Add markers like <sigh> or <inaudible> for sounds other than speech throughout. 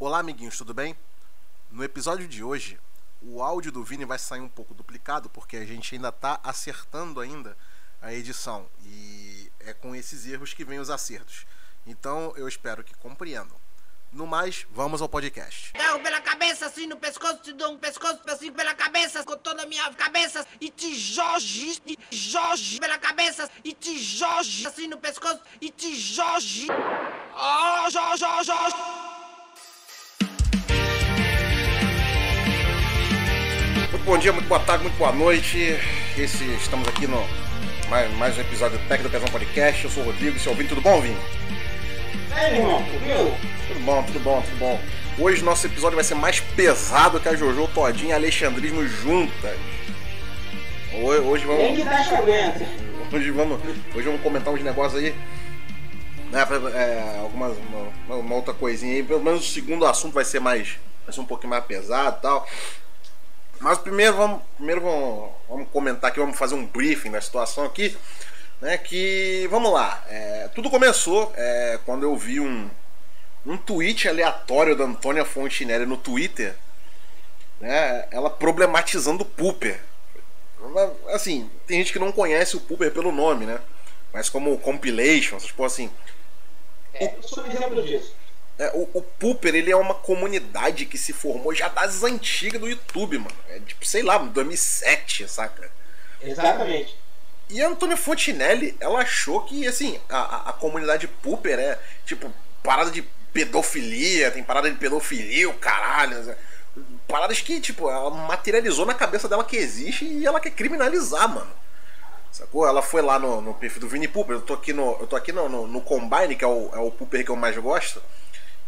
Olá, amiguinhos, tudo bem? No episódio de hoje, o áudio do Vini vai sair um pouco duplicado porque a gente ainda está acertando ainda a edição e é com esses erros que vem os acertos. Então, eu espero que compreendam. No mais, vamos ao podcast. Carro pela cabeça, assim no pescoço, te dou um pescoço assim pela cabeça, com toda minha cabeça, e te jorge, te jorge pela cabeça, e te jorge assim no pescoço, e te jorge. Oh, jorge, jorge, bom dia, muito boa tarde, muito boa noite. Esse, estamos aqui no mais, mais um episódio do Tec do Pesão Podcast. Eu sou o Rodrigo, seu ouvinte, tudo bom, Vini? E aí, irmão, viu? Tudo bom, tudo bom, tudo bom. Hoje nosso episódio vai ser mais pesado que a Jojo Todinha e Alexandrismo juntas. Hoje, vamos. que dar aguenta. Hoje vamos, hoje vamos comentar uns negócios aí. Né, é, algumas, uma, uma outra coisinha aí. Pelo menos o segundo assunto vai ser mais. Vai ser um pouquinho mais pesado e tal. Mas primeiro vamos, primeiro vamos, vamos comentar aqui, vamos fazer um briefing da situação aqui. Né, que vamos lá. é, tudo começou é, quando eu vi um, um tweet aleatório da Antônia Fontinelli no Twitter. Né, ela problematizando o Pooper. Assim, tem gente que não conhece o Pooper pelo nome, né? Mas como compilation, essas coisas assim. É, eu sou um exemplo disso. É, o, o Pooper, ele é uma comunidade que se formou já das antigas do YouTube, mano. É tipo, sei lá, 2007, saca? Exatamente. E a Antônia Fontinelli, ela achou que, assim, a, a, comunidade Pooper é, tipo, parada de pedofilia, tem parada de pedofilia, o caralho. né? Paradas que, tipo, ela materializou na cabeça dela que existe e ela quer criminalizar, mano. Sacou? Ela foi lá no, no perfil do Vini Pooper. Eu tô aqui no, eu tô aqui no, no, no Combine, que é o, é o Pooper que eu mais gosto.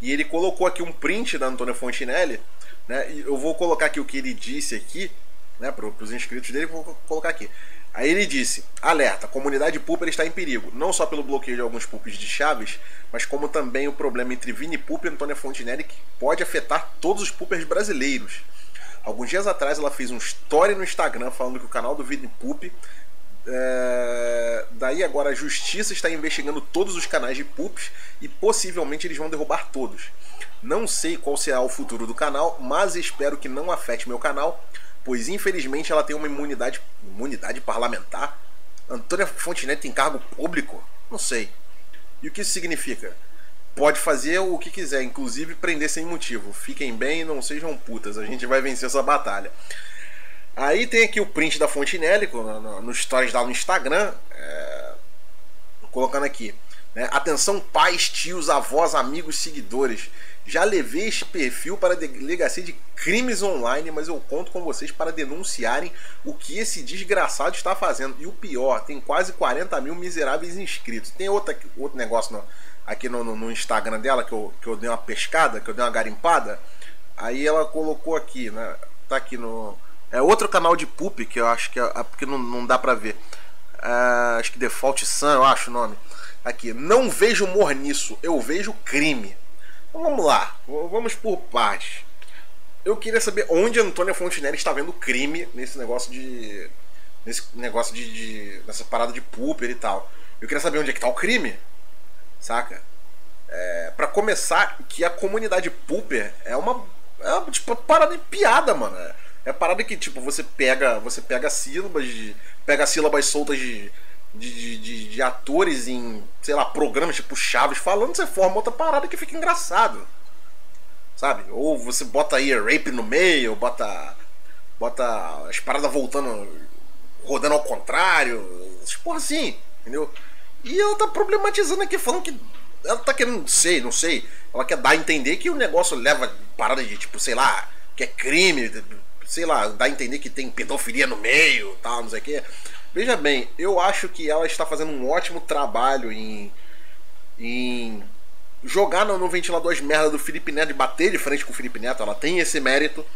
E ele colocou aqui um print da Antônia Fontinelli. Né? E eu vou colocar aqui o que ele disse aqui, né? Para os inscritos dele, vou colocar aqui. Aí ele disse: Alerta, a comunidade Pooper está em perigo, não só pelo bloqueio de alguns poops de chaves, mas como também o problema entre Vini Pooper e Antônia Fontinelli, que pode afetar todos os poopers brasileiros. Alguns dias atrás ela fez um story no Instagram falando que o canal do Vini Poop é, daí agora a justiça está investigando todos os canais de poops e possivelmente eles vão derrubar todos. Não sei qual será o futuro do canal, mas espero que não afete meu canal, pois infelizmente ela tem uma imunidade, imunidade parlamentar. Antônia Fontenelle tem cargo público? Não sei. E o que isso significa? Pode fazer o que quiser, inclusive prender sem motivo. Fiquem bem e não sejam putas, a gente vai vencer essa batalha. Aí tem aqui o print da Fontinelli no, no, no stories lá no Instagram, é, colocando aqui. Né? Atenção, pais, tios, avós, amigos, seguidores. Já levei este perfil para a delegacia de crimes online, mas eu conto com vocês para denunciarem o que esse desgraçado está fazendo. E o pior, tem quase 40 mil miseráveis inscritos. Tem outra, outro negócio no, aqui no, no, no Instagram dela que eu, que eu dei uma pescada, que eu dei uma garimpada. Aí ela colocou aqui, né? Tá aqui no. É outro canal de poop que eu acho que é, porque não, não dá pra ver. É, acho que Default Sun, eu acho o nome. Aqui, não vejo humor nisso, eu vejo crime. Então vamos lá, vamos por partes. Eu queria saber onde a Antônia Fontenelle está vendo crime nesse negócio de. Nesse negócio de. de nessa parada de pooper e tal. Eu queria saber onde é que tá o crime. Saca? É, para começar, que a comunidade pooper é uma. É uma tipo, parada de piada, mano. É, é parada que, tipo, você pega. Você pega sílabas de. Pega sílabas soltas de. De, de, de, atores em, sei lá, programas tipo Chaves falando, você forma outra parada que fica engraçado. Sabe? Ou você bota aí rape no meio, bota. Bota as paradas voltando. rodando ao contrário. Essas assim, entendeu? E ela tá problematizando aqui, falando que. Ela tá querendo, não sei, não sei. Ela quer dar a entender que o negócio leva parada de tipo, sei lá, que é crime, sei lá, dá a entender que tem pedofilia no meio, tal, não sei o quê. Veja bem, eu acho que ela está fazendo um ótimo trabalho em, em jogar no, no ventilador as merda do Felipe Neto e bater de frente com o Felipe Neto. Ela tem esse mérito.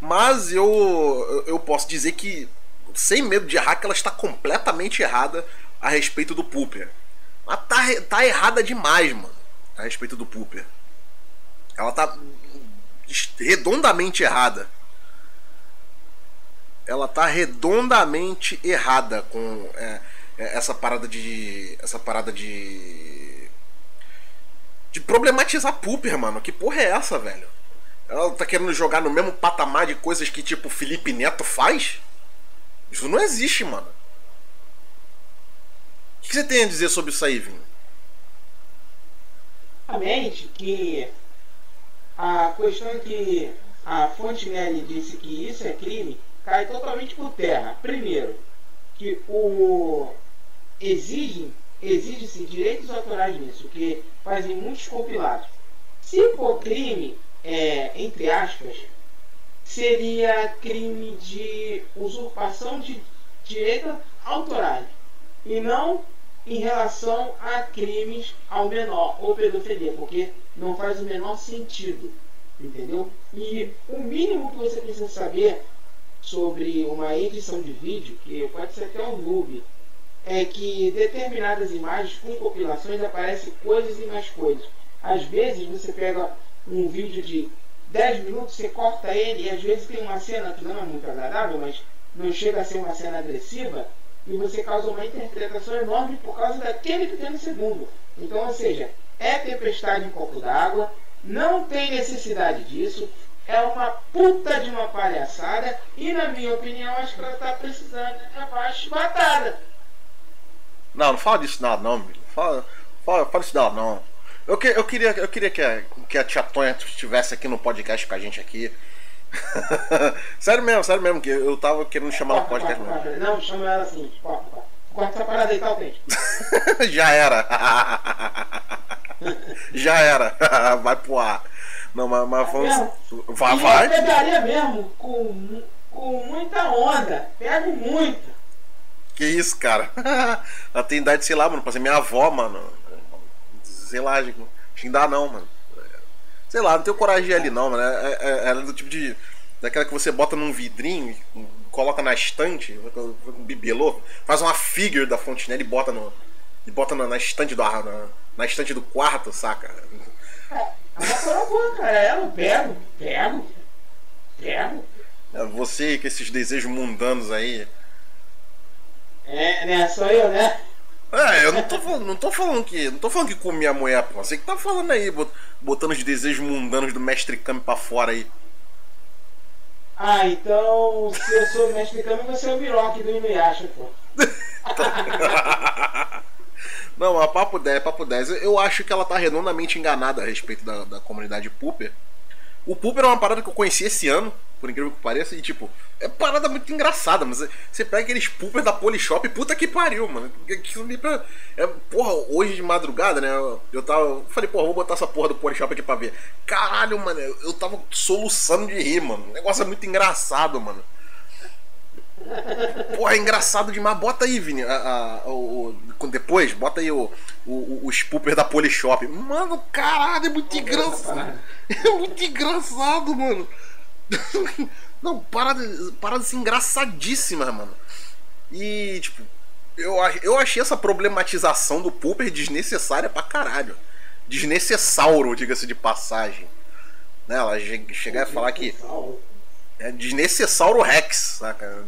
Mas eu, eu posso dizer que, sem medo de errar, que ela está completamente errada a respeito do Pooper. Ela tá, tá errada demais, mano, a respeito do Pooper. Ela tá redondamente errada ela tá redondamente errada com é, essa parada de. essa parada de. de problematizar Pooper, mano. Que porra é essa, velho? Ela tá querendo jogar no mesmo patamar de coisas que, tipo, Felipe Neto faz? Isso não existe, mano. O que você tem a dizer sobre isso aí, Vinho? Obviamente que a questão é que a Fontenelle disse que isso é crime cai totalmente por terra. Primeiro, que o exigem exige-se direitos autorais nisso, que fazem muitos compilados. Se for crime, é, entre aspas, seria crime de usurpação de direitos autorais e não em relação a crimes ao menor ou pedofilia, porque não faz o menor sentido, entendeu? E o mínimo que você precisa saber sobre uma edição de vídeo, que pode ser até um noob, é que determinadas imagens com compilações aparecem coisas e mais coisas. Às vezes você pega um vídeo de 10 minutos, você corta ele e às vezes tem uma cena que não é muito agradável, mas não chega a ser uma cena agressiva, e você causa uma interpretação enorme por causa daquele pequeno segundo. Então, ou seja, é tempestade em copo d'água, não tem necessidade disso, é uma puta de uma palhaçada e, na minha opinião, acho que ela está precisando de uma chibatada. Não, não fala disso nada, não, Fala, fala, fala isso nada, não. Eu, que, eu queria, eu queria que, a, que a tia Tonha estivesse aqui no podcast com a gente aqui. <laughs> sério mesmo, sério mesmo, que eu tava querendo chamar ela no podcast. Corta, não, chama ela assim, corta, corta. Corta essa parada aí, tá, Alpente? <laughs> Já era. <laughs> Já era. Vai pro ar. Não, mas, mas vamos. Vai, vai. Eu pegaria mesmo com, com muita onda. Pego muito. Que isso, cara? <laughs> Ela tem idade, sei lá, mano, pra ser minha avó, mano. Sei lá, não dá não, mano. Sei lá, não tenho coragem ali não, mano. É, é, ela é do tipo de. Daquela que você bota num vidrinho, coloca na estante, um bibelô, faz uma figure da Fontenelle e bota no. E bota na, na estante do na, na estante do quarto, saca? É, a cara, ela, eu pego, pego, pego. É você com esses desejos mundanos aí. É, né? Sou eu, né? É, eu não tô falando, não tô falando que. Não tô falando que comi a mulher, pô. Você que tá falando aí, botando os desejos mundanos do mestre Kami pra fora aí. Ah, então se eu sou o mestre Kami, você é o Miroque do Inuyasha, pô. <laughs> <laughs> não, mas papo 10, papo 10. Eu acho que ela tá redondamente enganada a respeito da, da comunidade Pooper. O Pooper é uma parada que eu conheci esse ano por incrível que pareça, e tipo, é parada muito engraçada, mas você pega aqueles poopers da Polishop, puta que pariu, mano. É, porra, hoje de madrugada, né? Eu tava. Eu falei, porra, vou botar essa porra do Polishop aqui pra ver. Caralho, mano, eu tava soluçando de rir, mano. O negócio é muito engraçado, mano. Porra, é engraçado demais. Bota aí, Vini. A, a, o, depois, bota aí o, o, o spooper da Polishop. Mano, caralho, é muito engraçado. É muito engraçado, mano. <laughs> Não, parada, parada assim, engraçadíssima, mano. E, tipo, eu, eu achei essa problematização do Pooper desnecessária pra caralho. Desnecessauro, diga-se de passagem. Né? Ela chegar a falar que. É desnecessauro Rex, saca?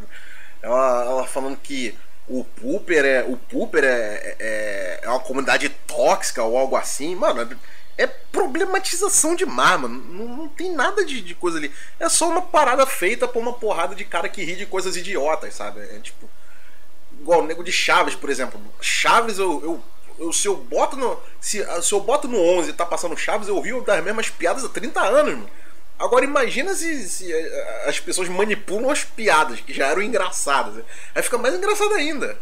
Ela, ela falando que o Pooper é. O Pooper é, é, é uma comunidade tóxica ou algo assim. Mano, é problematização demais, mano. Não, não tem nada de, de, coisa ali. É só uma parada feita por uma porrada de cara que ri de coisas idiotas, sabe? É tipo. Igual o nego de Chaves, por exemplo. Chaves, eu, eu, eu, se eu boto no. Se, se eu boto no 11 e tá passando Chaves, eu rio das mesmas piadas há 30 anos, mano. Agora imagina se, se as pessoas manipulam as piadas, que já eram engraçadas. Aí fica mais engraçado ainda.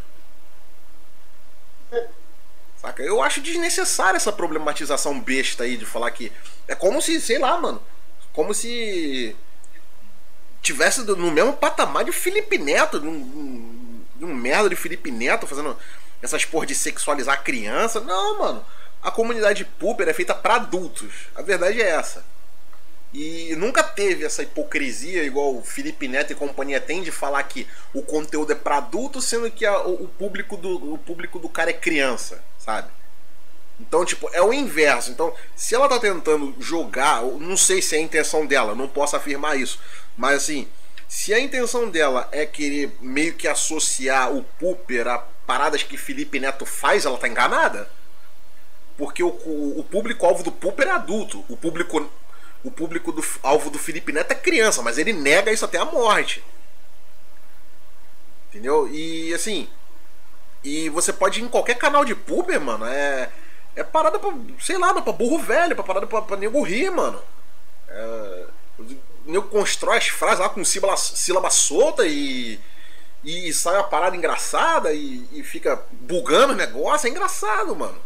Saca? Eu acho desnecessária essa problematização besta aí de falar que. É como se, sei lá, mano. Como se. Tivesse no mesmo patamar de Felipe Neto, de um, de um merda de Felipe Neto fazendo essas porra de sexualizar a criança. Não, mano. A comunidade pública é feita para adultos. A verdade é essa. E nunca teve essa hipocrisia igual o Felipe Neto e companhia tem de falar que o conteúdo é para adulto, sendo que a, o, público do, o público do cara é criança sabe? Então, tipo, é o inverso. Então, se ela tá tentando jogar, não sei se é a intenção dela, não posso afirmar isso, mas assim, se a intenção dela é querer meio que associar o Pooper a paradas que Felipe Neto faz, ela tá enganada. Porque o, o, o público-alvo do Pooper é adulto. O público, o público do alvo do Felipe Neto é criança, mas ele nega isso até a morte. Entendeu? E assim. E você pode ir em qualquer canal de puber, mano. É. É parada pra. Sei lá, pra burro velho, pra parada pra, pra nego rir, mano. É, nego constrói as frases lá com sílaba, sílaba solta e. E sai uma parada engraçada e, e fica bugando o negócio. É engraçado, mano.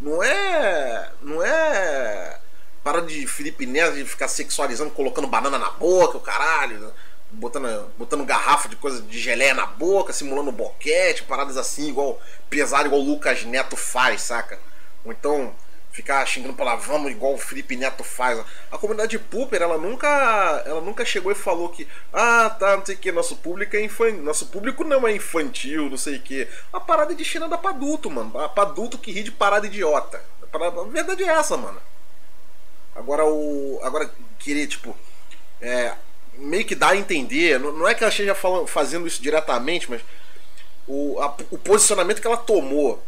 Não é. Não é. Para de Felipe Neto de ficar sexualizando, colocando banana na boca, o caralho botando, botando garrafa de coisa de geleia na boca, simulando boquete, paradas assim, igual pesado, igual o Lucas Neto faz, saca? Ou então ficar xingando palavrão igual o Felipe Neto faz. A comunidade Pooper, ela nunca, ela nunca chegou e falou que, ah, tá, não sei o que, nosso público é infantil, nosso público não é infantil, não sei o que. A parada de China dá pra adulto, mano. Pra adulto que ri de parada idiota. A verdade é essa, mano. Agora o. Agora, querer, tipo. É, meio que dá a entender, não é que ela esteja falando, fazendo isso diretamente, mas o, a, o posicionamento que ela tomou,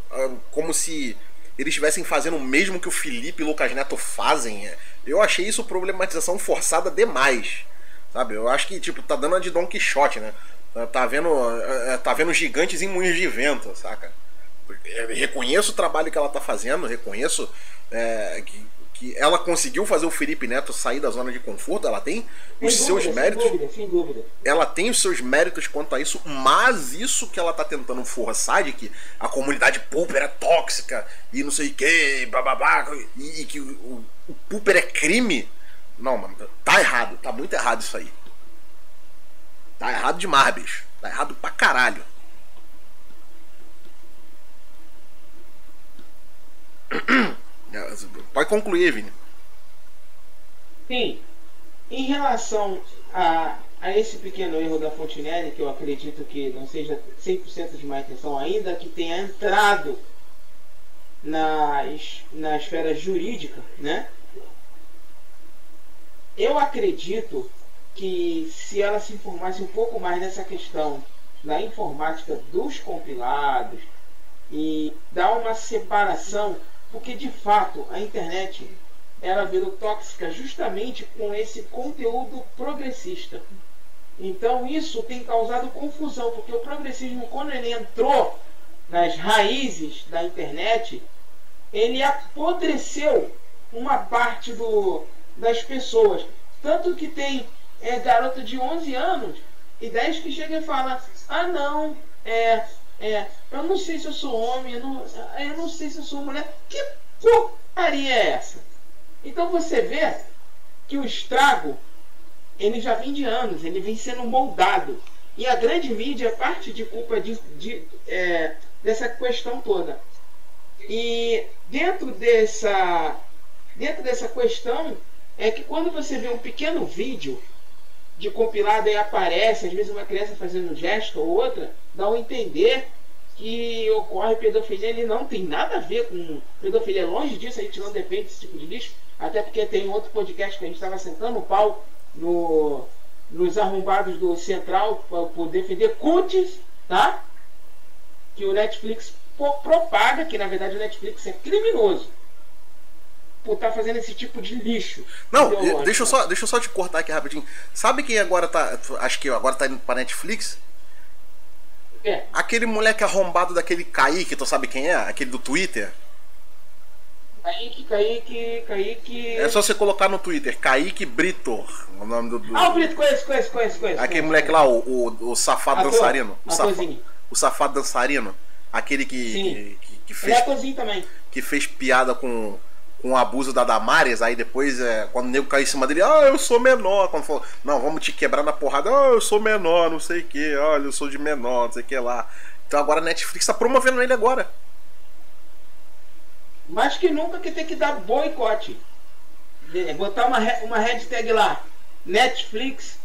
como se eles estivessem fazendo o mesmo que o Felipe e o Lucas Neto fazem, é, eu achei isso problematização forçada demais. Sabe? Eu acho que tipo, tá dando a de Don Quixote, né? Tá, tá vendo, é, tá vendo gigantes em moinhos de vento, saca? Eu reconheço o trabalho que ela tá fazendo, reconheço é, que, que ela conseguiu fazer o Felipe Neto sair da zona de conforto, ela tem os sem seus dúvida, méritos. Sem dúvida, sem dúvida. Ela tem os seus méritos quanto a isso, mas isso que ela tá tentando forçar de que a comunidade pooper é tóxica e não sei o que, bababá, e, e que o, o, o pooper é crime. Não, mano, tá errado, tá muito errado isso aí. Tá errado demais, bicho. Tá errado pra caralho. <clears throat> Pode concluir, Vini. Sim. Em relação a, a esse pequeno erro da Fontenelle, que eu acredito que não seja 100% de má intenção, ainda que tenha entrado na, na esfera jurídica, né? Eu acredito que se ela se informasse um pouco mais nessa questão da informática dos compilados e dar uma separação porque de fato a internet ela virou tóxica justamente com esse conteúdo progressista. Então isso tem causado confusão, porque o progressismo, quando ele entrou nas raízes da internet, ele apodreceu uma parte do, das pessoas. Tanto que tem é, garoto de 11 anos e 10 que chega e fala: Ah, não, é, é, eu não sei se eu sou homem, eu não, eu não sei se eu sou mulher. Que porcaria é essa? Então você vê que o estrago ele já vem de anos, ele vem sendo moldado. E a grande mídia é parte de culpa de, de é, dessa questão toda. E dentro dessa, dentro dessa questão é que quando você vê um pequeno vídeo de compilado e aparece, às vezes uma criança fazendo um gesto ou outra, dá um entender que ocorre pedofilia, ele não tem nada a ver com pedofilia. Longe disso, a gente não defende esse tipo de lixo, até porque tem outro podcast que a gente estava sentando o pau no, nos arrombados do Central por defender cultes, tá? Que o Netflix propaga, que na verdade o Netflix é criminoso por estar tá fazendo esse tipo de lixo. Não, deixa eu, só, deixa eu só te cortar aqui rapidinho. Sabe quem agora tá. Acho que agora tá indo pra Netflix? É. Aquele moleque arrombado daquele Kaique, tu sabe quem é? Aquele do Twitter? Kaique, Kaique, Kaique. É só você colocar no Twitter, Kaique Brito. O nome do. do... Ah, o Brito, conheço, conheço, conheço, conheço. Aquele moleque lá, o, o, o safado Ator, dançarino. O, safa... atorzinho. o safado dançarino. Aquele que, que, que, que Ele fez, é também. que fez piada com, com o abuso da Damares, aí depois, é, quando o nego caiu em cima dele, ah, eu sou menor. Quando falou, não, vamos te quebrar na porrada, ah, eu sou menor, não sei o que, olha, eu sou de menor, não sei o que lá. Então agora a Netflix tá promovendo ele agora. Mais que nunca que tem que dar boicote. De- Botar uma, uma hashtag lá. Netflix.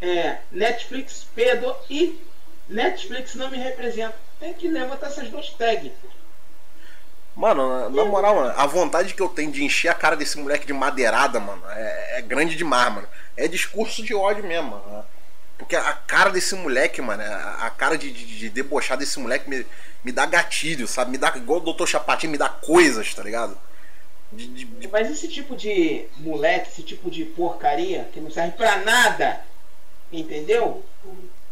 É, Netflix pedo e Netflix não me representa. Tem que levantar essas duas tags. Mano, na, moral, mano, a vontade que eu tenho de encher a cara desse moleque de madeirada, mano, é, é grande demais, mano. É discurso de ódio mesmo, mano. Porque a cara desse moleque, mano, a, a cara de, de, de debochar desse moleque me, me dá gatilho, sabe? Me dá, igual o Dr. Chapatinho, me dá coisas, tá ligado? De- de- Mas esse tipo de moleque, esse tipo de porcaria, que não serve pra nada, entendeu?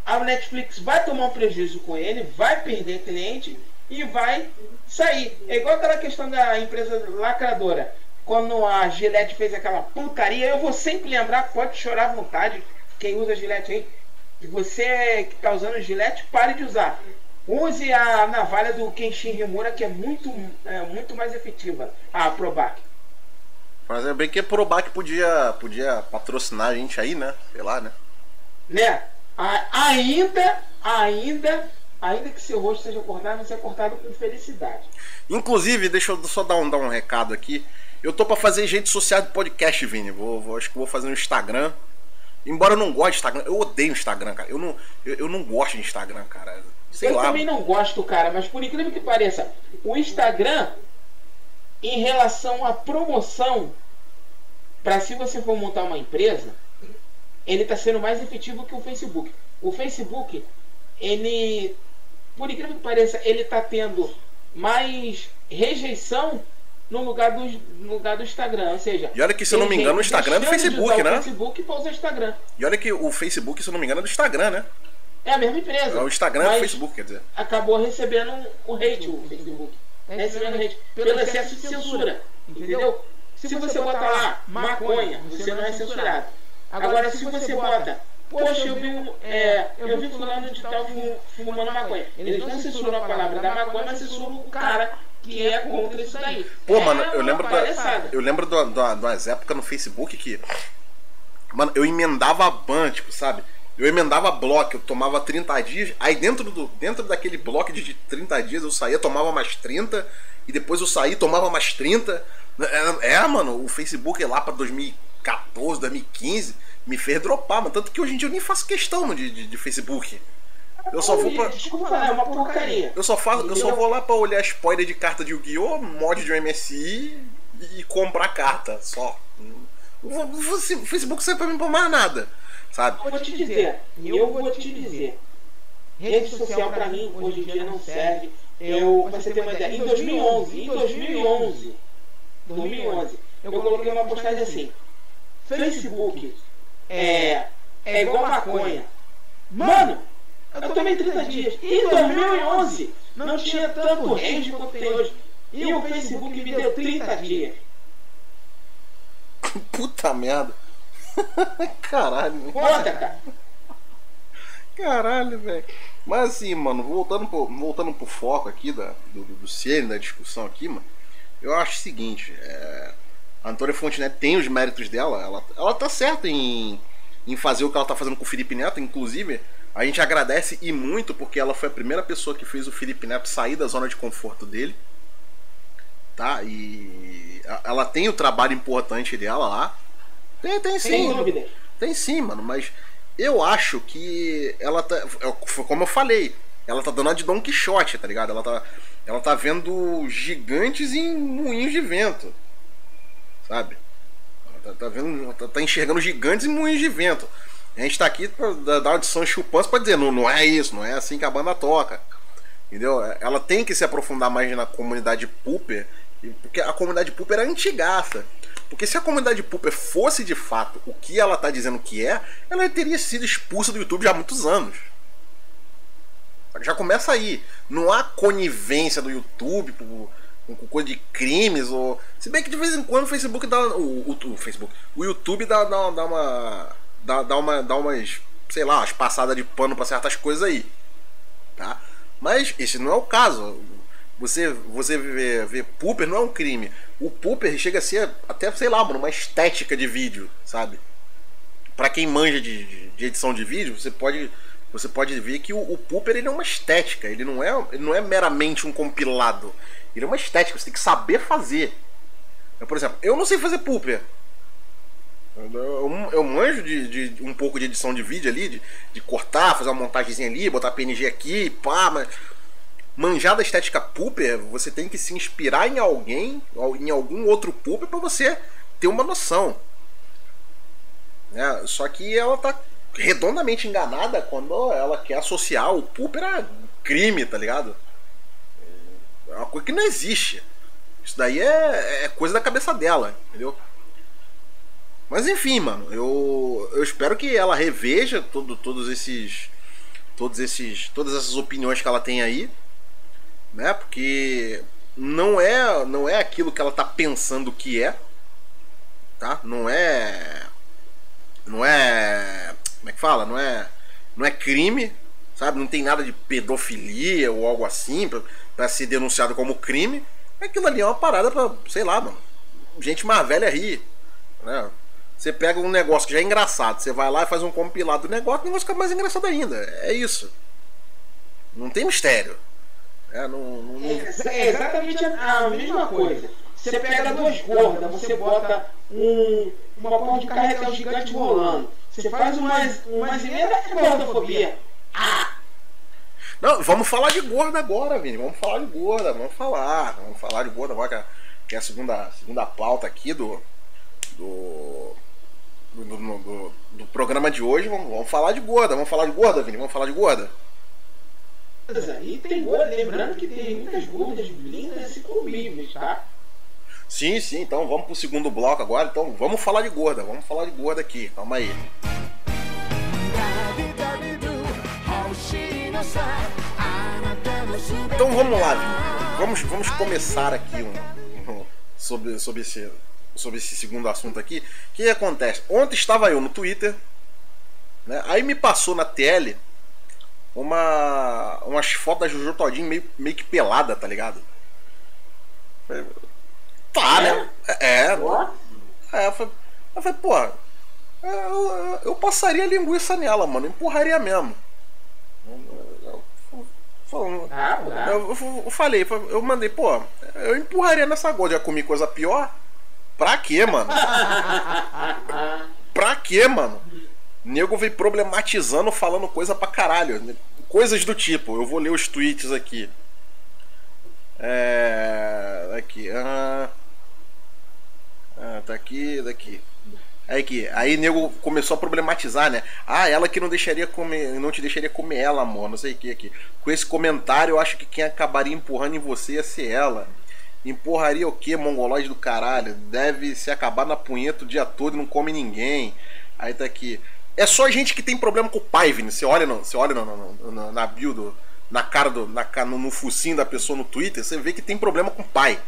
A Netflix vai tomar um prejuízo com ele, vai perder cliente e vai sair. É igual aquela questão da empresa lacradora. Quando a Gillette fez aquela porcaria, eu vou sempre lembrar, pode chorar à vontade, quem usa Gillette aí, você que está usando Gillette, pare de usar. Use a navalha do Kenshin Himura, que é muito, é, muito mais efetiva, a Probac. Mas bem que a Probac podia, podia patrocinar a gente aí, né? Sei lá, né? né? A- Ainda, ainda, ainda que seu rosto seja cortado, não seja cortado com felicidade. Inclusive, deixa eu só dar um, dar um recado aqui. Eu tô pra fazer rede social de podcast, Vini. Vou, vou- acho que vou fazer no Instagram. Embora eu não goste de Instagram, eu odeio Instagram, cara. Eu não, eu, eu não gosto de Instagram, cara. Sei eu lá. também não gosto, cara, mas por incrível que pareça, o Instagram, em relação à promoção, para se você for montar uma empresa, ele está sendo mais efetivo que o Facebook. O Facebook, ele, por incrível que pareça, ele está tendo mais rejeição no lugar do, no lugar do Instagram. Ou seja, E olha que, se eu não me engano, o Instagram é do Facebook, né? O Facebook para usar o Instagram. E olha que o Facebook, se eu não me engano, é do Instagram, né? É a mesma empresa. O Instagram é mas do Facebook, quer dizer. Acabou recebendo o hate, o Facebook. É Recebendo hate pelo excesso de censura. Entendeu? Se você bota lá maconha, você não é censurado. Agora, se você bota, poxa, eu vi, um- é, eu vi fulano de tal fu- fumando maconha. Eles não censuram a palavra da maconha, mas censuram o cara que é contra isso daí. Pô, mano, É eu lembro, da, eu lembro de umas épocas no Facebook que. Mano, eu emendava a ban, tipo, sabe? Eu emendava bloco, eu tomava 30 dias, aí dentro, do, dentro daquele bloco de 30 dias eu saía, tomava mais 30, e depois eu saía, tomava mais 30. É, é, mano, o Facebook lá pra 2014, 2015 me fez dropar, mano. Tanto que hoje em dia eu nem faço questão mano, de, de, de Facebook. Eu só vou pra. Desculpa é uma porcaria. Eu só, faço, eu só vou lá pra olhar spoiler de carta de Yu-Gi-Oh!, mod de um MSI e, comprar carta, só. O Facebook serve pra mim pra mais nada, sabe? Vou te dizer, eu vou te dizer. Rede social pra mim hoje em dia não serve. Eu, pra você ter uma ideia, em 2011, em 2011, 2011, eu coloquei uma postagem assim: Facebook é, é igual maconha. Mano, eu tomei 30 dias. Em 2011 não tinha tanto rage quanto tem hoje. E o Facebook me deu 30 dias. Puta merda. <laughs> Caralho. Conta, cara. Caralho, velho. Mas assim, mano, voltando pro, voltando pro foco aqui da, do, do, do cerne da discussão aqui, mano, eu acho o seguinte, é, a Antônia Fontenelle tem os méritos dela, ela, ela tá certa em, em fazer o que ela tá fazendo com o Felipe Neto, inclusive, a gente agradece e muito porque ela foi a primeira pessoa que fez o Felipe Neto sair da zona de conforto dele. Tá? E ela tem o trabalho importante dela lá. Tem, tem sim. Dúvida. Tem sim, mano, mas eu acho que ela tá. é, como eu falei, ela tá dando a de Don Quixote, tá ligado? Ela tá, ela tá vendo gigantes em moinhos de vento, sabe? Tá, tá vendo, tá, tá enxergando gigantes em moinhos de vento. A gente tá aqui pra dar São Chupanço pra dizer, não, não é isso, não é assim que a banda toca. Entendeu? Ela tem que se aprofundar mais na comunidade pooper, e- porque a comunidade pooper é antigaça. Porque se a comunidade pooper fosse de fato o que ela tá dizendo que é, ela teria sido expulsa do YouTube já há muitos anos. Já começa aí. Não há conivência do YouTube por- com, com coisa de crimes ou. Se bem que de vez em quando o Facebook dá. O, o, o Facebook. O YouTube dá, dá, dá uma. Dá, dá uma. dá umas. sei lá, umas passadas de pano pra certas coisas aí. Tá? Mas esse não é o caso. Você, você ver, ver pooper não é um crime. O pooper chega a ser até, sei lá, uma estética de vídeo, sabe? Pra quem manja de, de- de edição de vídeo, você pode, você pode ver que o, o pooper ele é uma estética. Ele não é, ele não é meramente um compilado. Ele é uma estética. Você tem que saber fazer. Eu, por exemplo, eu não sei fazer pooper. Eu, eu, manjo de, de um pouco de edição de vídeo ali, de, de cortar, fazer uma montagemzinha ali, botar PNG aqui, pá, mas manjar da estética pooper, você tem que se inspirar em alguém, em algum outro pooper pra você ter uma noção. Né? Só que ela tá redondamente enganada quando ela quer associar o pooper a crime, tá ligado? É uma coisa que não existe. Isso daí é, é coisa da cabeça dela, entendeu? Mas enfim, mano, eu, eu espero que ela reveja todo, todos esses. Todos esses. Todas essas opiniões que ela tem aí. Né? Porque não é, não é aquilo que ela tá pensando que é. Tá? Não é. Não é. Como é que fala? Não é. Não é crime, sabe? Não tem nada de pedofilia ou algo assim para ser denunciado como crime. Aquilo ali é uma parada pra, sei lá, mano. Gente mais velha rir. Né? Você pega um negócio que já é engraçado, você vai lá e faz um compilado do negócio, o negócio fica mais engraçado ainda. É isso. Não tem mistério. É, não, não, não... é exatamente a mesma coisa. Você pega duas gordas, você bota um, uma porra de carretel gigante rolando. Você faz umas, umas emendas de gordofobia. Ah! Não, vamos falar de gorda agora, Vini. Vamos falar de gorda, vamos falar. Vamos falar de gorda agora, que é, é a segunda, segunda pauta aqui do, do, do, do, do programa de hoje. Vamos, vamos, falar de gorda. Vamos falar de gorda, Vini. Vamos falar de gorda. E tem gorda, lembrando que tem muitas gordas lindas e comíveis, tá? Sim, sim, então vamos pro segundo bloco agora. Então vamos falar de gorda, vamos falar de gorda aqui. Calma aí. Então vamos lá, vamos, vamos começar aqui um, um, sobre, sobre, esse, sobre esse segundo assunto aqui. O que acontece? Ontem estava eu no Twitter, né? aí me passou na TL uma, umas fotos da Jojo Todinho meio, meio que pelada, tá ligado? Tá, né? É, é. é eu falei, eu falei pô, eu, eu passaria linguiça nela, mano, empurraria mesmo. Ah, eu, eu, eu, falei, eu mandei, pô, eu empurraria nessa gorda, já comi coisa pior. Pra quê, mano? pra quê, mano? Nego veio problematizando, falando coisa pra caralho. Coisas do tipo, eu vou ler os tweets aqui. É. Aqui. Ah, ah tá aqui, daqui. Aí que, aí nego começou a problematizar, né? Ah, ela que não deixaria comer, não te deixaria comer ela, amor, não sei o que aqui. Com esse comentário, eu acho que quem acabaria empurrando em você ia ser ela. Empurraria o que, mongolóide do caralho? Deve se acabar na punheta o dia todo e não come ninguém. Aí tá aqui. É só gente que tem problema com o pai, Vini. Você olha, no, você olha no, no, no, na do, na cara do. Na, no, no focinho da pessoa no Twitter, você vê que tem problema com o pai.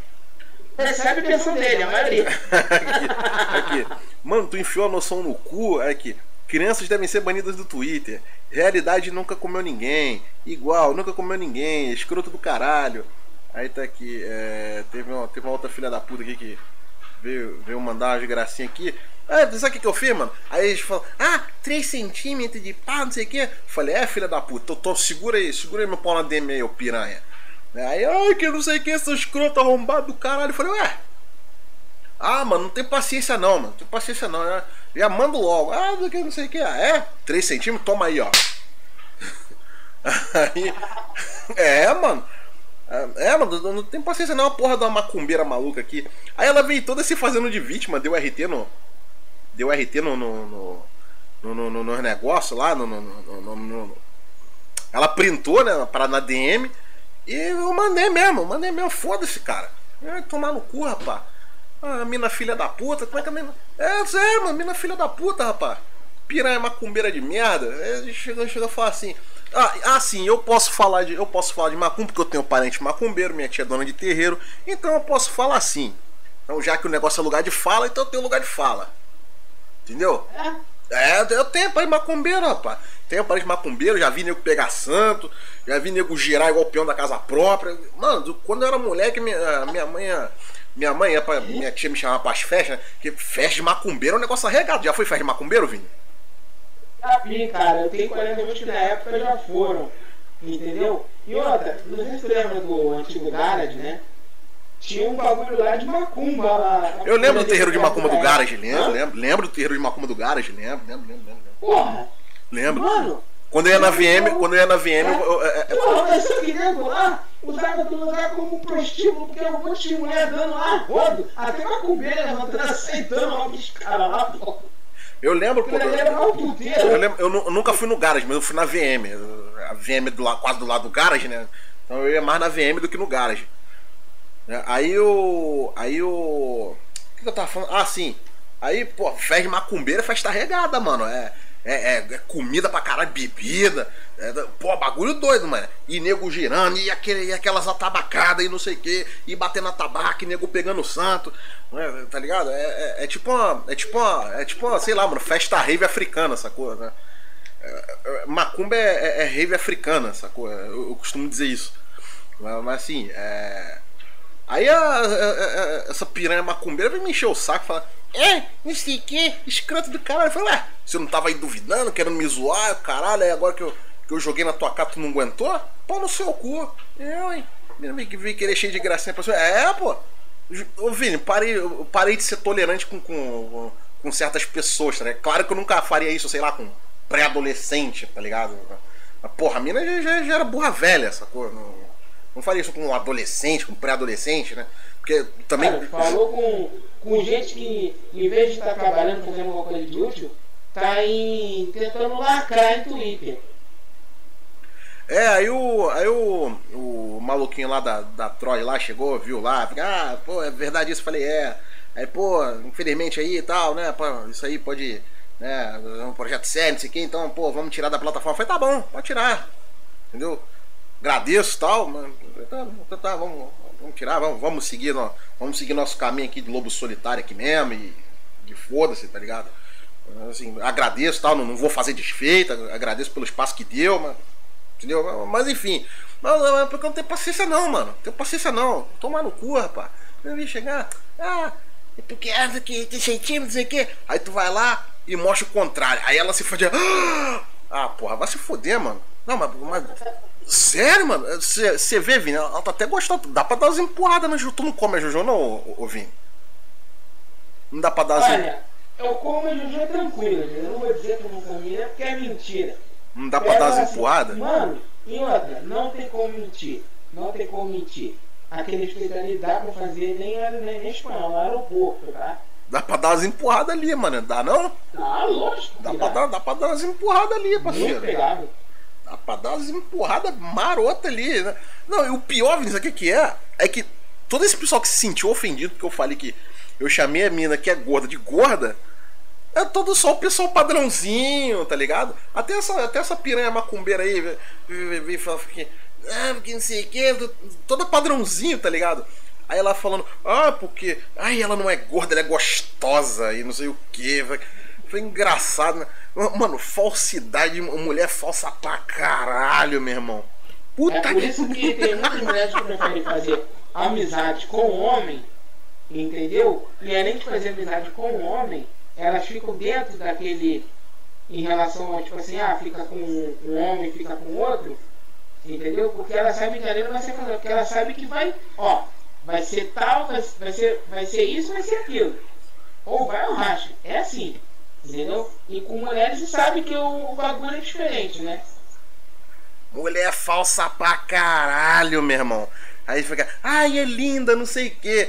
Percebe a pensão dele, a maioria. <laughs> aqui, aqui. Mano, tu enfiou a noção no cu? É que crianças devem ser banidas do Twitter. Realidade nunca comeu ninguém. Igual, nunca comeu ninguém. Escroto do caralho. Aí tá aqui. É, teve, uma, teve uma outra filha da puta aqui que veio, veio mandar uma gracinha aqui. Ah, sabe o que, que eu fiz, mano? Aí eles falam, ah, 3 centímetros de pá, não sei o que. Falei, é filha da puta, tô, tô, segura aí, segura aí meu pau na DM aí, ô piranha. Aí, ai, que não sei que, esse escroto arrombado do caralho. Eu falei, ué, ah, mano, não tem paciência não, mano. Não tem paciência não. Já, já mando logo. Ah, do que não sei o que. Ah, é? 3 centímetros? Toma aí, ó. aí, é, mano. É, mano, não tem paciência não. A porra da macumbeira maluca aqui. Aí ela veio toda se fazendo de vítima, deu RT no. Deu RT no. no, no no, no, no negócio lá, no, no, no, no, ela printou, né, para na DM e eu mandei mesmo, mandei mesmo, foda-se, cara. É, tomar no cu, rapaz. Ah, mina filha da puta, como é que a mina. É, sério, mano, mina filha da puta, rapaz. Piranha macumbeira de merda. Ele chega, chega a falar assim. Ah, ah, sim, eu posso falar de. Eu posso falar de macumba, porque eu tenho parente macumbeiro, minha tia é dona de terreiro. Então eu posso falar assim. Então, já que o negócio é lugar de fala, então eu tenho lugar de fala. Entendeu? É, é eu tenho parente macumbeiro, rapaz. Tenho parente macumbeiro, já vi nego pegar santo, já vi nego girar igual o peão da casa própria. Mano, quando eu era moleque, minha, minha mãe. Minha mãe, pra, minha tia me chamava pras festas, que festa de macumbeiro é um negócio arregado. Já foi festa de macumbeiro, Vini? Já vi, cara. Eu tenho 40 anos que na época já foram. Entendeu? E outra, não sei se você lembra do antigo Garage, né? Tinha um bagulho lá de macumba lá. Eu lembro do terreiro de macumba do Garage, lembro, lembro. Lembro do terreiro de macumba do Garage, lembro, lembro, lembro, lembro. Porra! Lembro. Mano, quando eu ia na VM, quando eu ia na VM. Eu, eu, eu, esse nego lá usava do lugar como prostíbulo, porque eu um monte de mulher dando lá rodo, até uma cubeira levantando, aceitando lá os caras lá, pô. Eu lembro, pô. Eu, lembro, eu, nunca fui no garage, mas eu fui na VM. A VM do quase do lado do garage, né? Então eu ia mais na VM do que no garage. Né? Aí o. Aí o. O que eu tava falando? Ah, sim. Aí, pô, festa macumbeira festa regada, mano. É, é, é, é comida pra caralho, bebida. É, pô, bagulho doido, mano. E nego girando, e, aquele, e aquelas atabacadas e não sei o que, e batendo a tabaca, e nego pegando o santo. Né, tá ligado? É, é, é, tipo uma. É tipo uma. É tipo uma, sei lá, mano, festa rave africana, sacou? Né? É, é, macumba é, é, rave africana, sacou? Eu, eu costumo dizer isso. Mas, mas assim, é. Aí a, a, a, essa piranha macumbeira vem me encher o saco e falar: É, não sei o que, escroto do caralho. Eu falei: Ué, você não tava aí duvidando, querendo me zoar, caralho, aí agora que eu, que eu joguei na tua cara tu não aguentou? Pô no seu cu. Eu, hein? Vem querer cheio de gracinha pra você. É, pô. Ô, Vini, parei, parei de ser tolerante com, com, com certas pessoas, tá ligado? Claro que eu nunca faria isso, sei lá, com pré-adolescente, tá ligado? Mas, porra, a mina já, já, já era burra velha, sacou? Não, não faria isso com um adolescente, com pré-adolescente, né? Porque também. Cara, falou com, com gente que, em vez de estar trabalhando, fazendo alguma coisa de útil, tá em, tentando lacrar em Twitter. É, aí o, aí o, o maluquinho lá da, da Troy lá chegou, viu lá, ah, pô, é verdade isso? Falei, é. Aí, pô, infelizmente aí e tal, né? Pô, isso aí pode. Né, é um projeto sério, não sei o que, então, pô, vamos tirar da plataforma. Eu falei, tá bom, pode tirar. Entendeu? agradeço e tal, mas tá, tá, tá, vamos, vamos tirar, vamos, vamos seguir, vamos seguir nosso caminho aqui de lobo solitário aqui mesmo e, e foda-se, tá ligado? Assim, agradeço tal, não, não vou fazer desfeita, agradeço pelo espaço que deu, mas, entendeu? Mas enfim, mas, mas porque eu não tenho paciência não, mano, tenho paciência não, tomar no cu, rapaz. Eu ia chegar, ah, é porque é que tem jeitinho, não sei o que, aí tu vai lá e mostra o contrário, aí ela se fode, ah, porra, vai se foder, mano. Não, mas, mas Sério, mano? Você vê, Vini? Ela tá até gostando. Dá pra dar umas empurradas na Juju. Tu não come a Juju, não, ô, ô Vini? Não dá pra dar as Olha, eu como a Juju tranquilo. Eu não vou dizer que eu não comi, é porque é mentira. Não dá pra dar as assim, empurradas? Mano, e outra, não tem como mentir. Não tem como mentir. Aquele espeto ali dá pra fazer nem, nem, nem espanhol, no aeroporto, tá? Dá pra dar umas empurradas ali, mano. Dá não? Dá, lógico. Dá, pra dar, dá pra dar umas empurradas ali, parceiro. Muito pegável. Dá pra dar marota ali. Né? Não, e o pior, Vinícius, o que é? É que todo esse pessoal que se sentiu ofendido porque eu falei que eu chamei a mina que é gorda de gorda. É todo só o pessoal padrãozinho, tá ligado? Até essa, até essa piranha macumbeira aí vem falar que. Ah, porque não sei o que, toda padrãozinho, tá ligado? Aí ela falando, ah, porque. Ai, ela não é gorda, ela é gostosa e não sei o que. Engraçado, né? Mano, falsidade, mulher falsa pra caralho, meu irmão. Puta é por que... isso que tem muitas mulheres que preferem fazer amizade com o homem, entendeu? E além de fazer amizade com o homem, elas ficam dentro daquele. Em relação a, tipo assim, ah, fica com um homem, fica com outro, entendeu? Porque ela sabe que não vai ser porque ela sabe que vai, ó, vai ser tal, vai, vai, ser, vai ser isso, vai ser aquilo. Ou vai ou racha. É assim. Entendeu? E com mulheres você sabe que o, o bagulho é diferente, né? Mulher falsa pra caralho, meu irmão. Aí fica, ai, é linda, não sei o quê.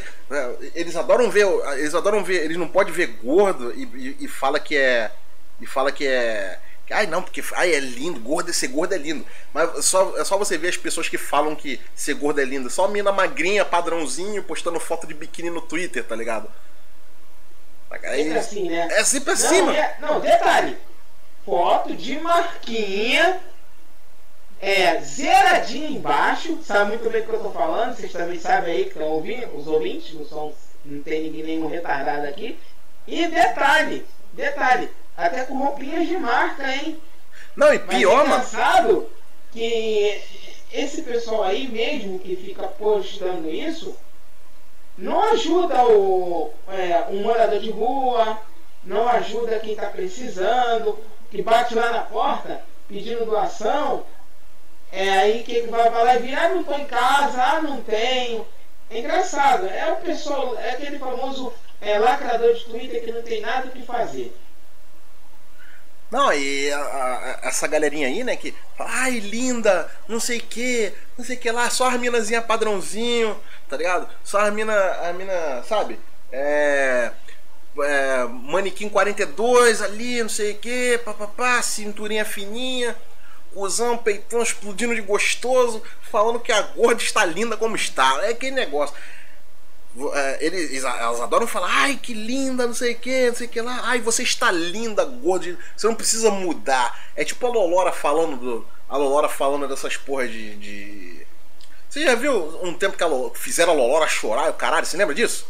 Eles adoram ver, eles adoram ver, eles não podem ver gordo e, e, e fala que é. E fala que é. Ai, não, porque ai, é lindo, gordo, ser gordo é lindo. Mas só, é só você ver as pessoas que falam que ser gordo é lindo. Só mina magrinha, padrãozinho, postando foto de biquíni no Twitter, tá ligado? É assim, né? É assim, não, é, não, detalhe. Foto de marquinha. É, zeradinha embaixo. Sabe muito bem o que eu tô falando. Vocês também sabem aí que estão ouvindo. Os ouvintes, não, são, não tem ninguém nenhum retardado aqui. E detalhe, detalhe. Até com roupinhas de marca, hein? Não, e pior, Mas é mano. que esse pessoal aí mesmo que fica postando isso não ajuda o, é, um morador de rua, não ajuda quem está precisando, que bate lá na porta pedindo doação, é aí que ele vai falar e vir, ah, não estou em casa, ah, não tenho. É engraçado, é o pessoal, é aquele famoso é, lacrador de Twitter que não tem nada o que fazer. Não, e a, a, essa galerinha aí, né, que ai, linda, não sei o que, não sei o que lá, só as minazinha padrãozinho, tá ligado? Só a mina, a mina, sabe? É, é manequim 42 ali, não sei o que, papapá, cinturinha fininha, cuzão, peitão explodindo de gostoso, falando que a gorda está linda como está. É aquele negócio. É, eles, elas adoram falar, ai que linda, não sei o que, não sei o que lá, ai você está linda, gorda, você não precisa mudar. É tipo a Lolora falando do, a Lolora falando dessas porras de, de... Você já viu um tempo que a Lolora, fizeram a Lolora chorar, o caralho, você lembra disso?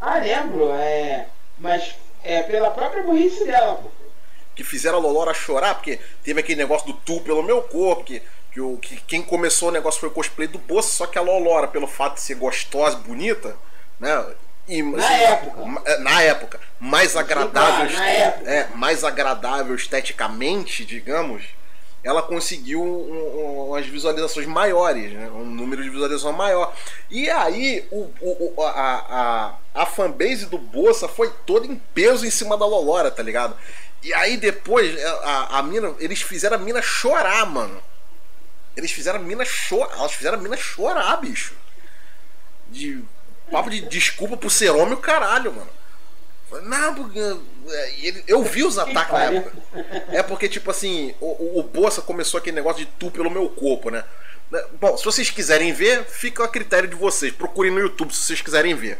Ah, lembro, é. Mas é pela própria burrice dela, pô. Que fizeram a Lolora chorar, porque teve aquele negócio do tu pelo meu corpo, que que, o, que quem começou o negócio foi o cosplay do Bossa, só que a Lolora, pelo fato de ser gostosa, bonita, né? E, na assim, época. É, na época. Mais agradável. época. É, mais agradável esteticamente, digamos. Ela conseguiu um, um, umas visualizações maiores, né? um número de visualização maior. E aí o, o, a, a, a fanbase do Bossa foi toda em peso em cima da Lolora, tá ligado? E aí depois a, a mina, eles fizeram a mina chorar, mano. Eles fizeram a mina chorar. Elas fizeram a mina chorar, bicho. De. Papo de desculpa por ser homem o caralho, mano. Não, porque. É, eu vi os ataques na época. É porque, tipo assim, o, o Bolsa começou aquele negócio de tu pelo meu corpo, né? Bom, se vocês quiserem ver, fica a critério de vocês. Procurem no YouTube se vocês quiserem ver.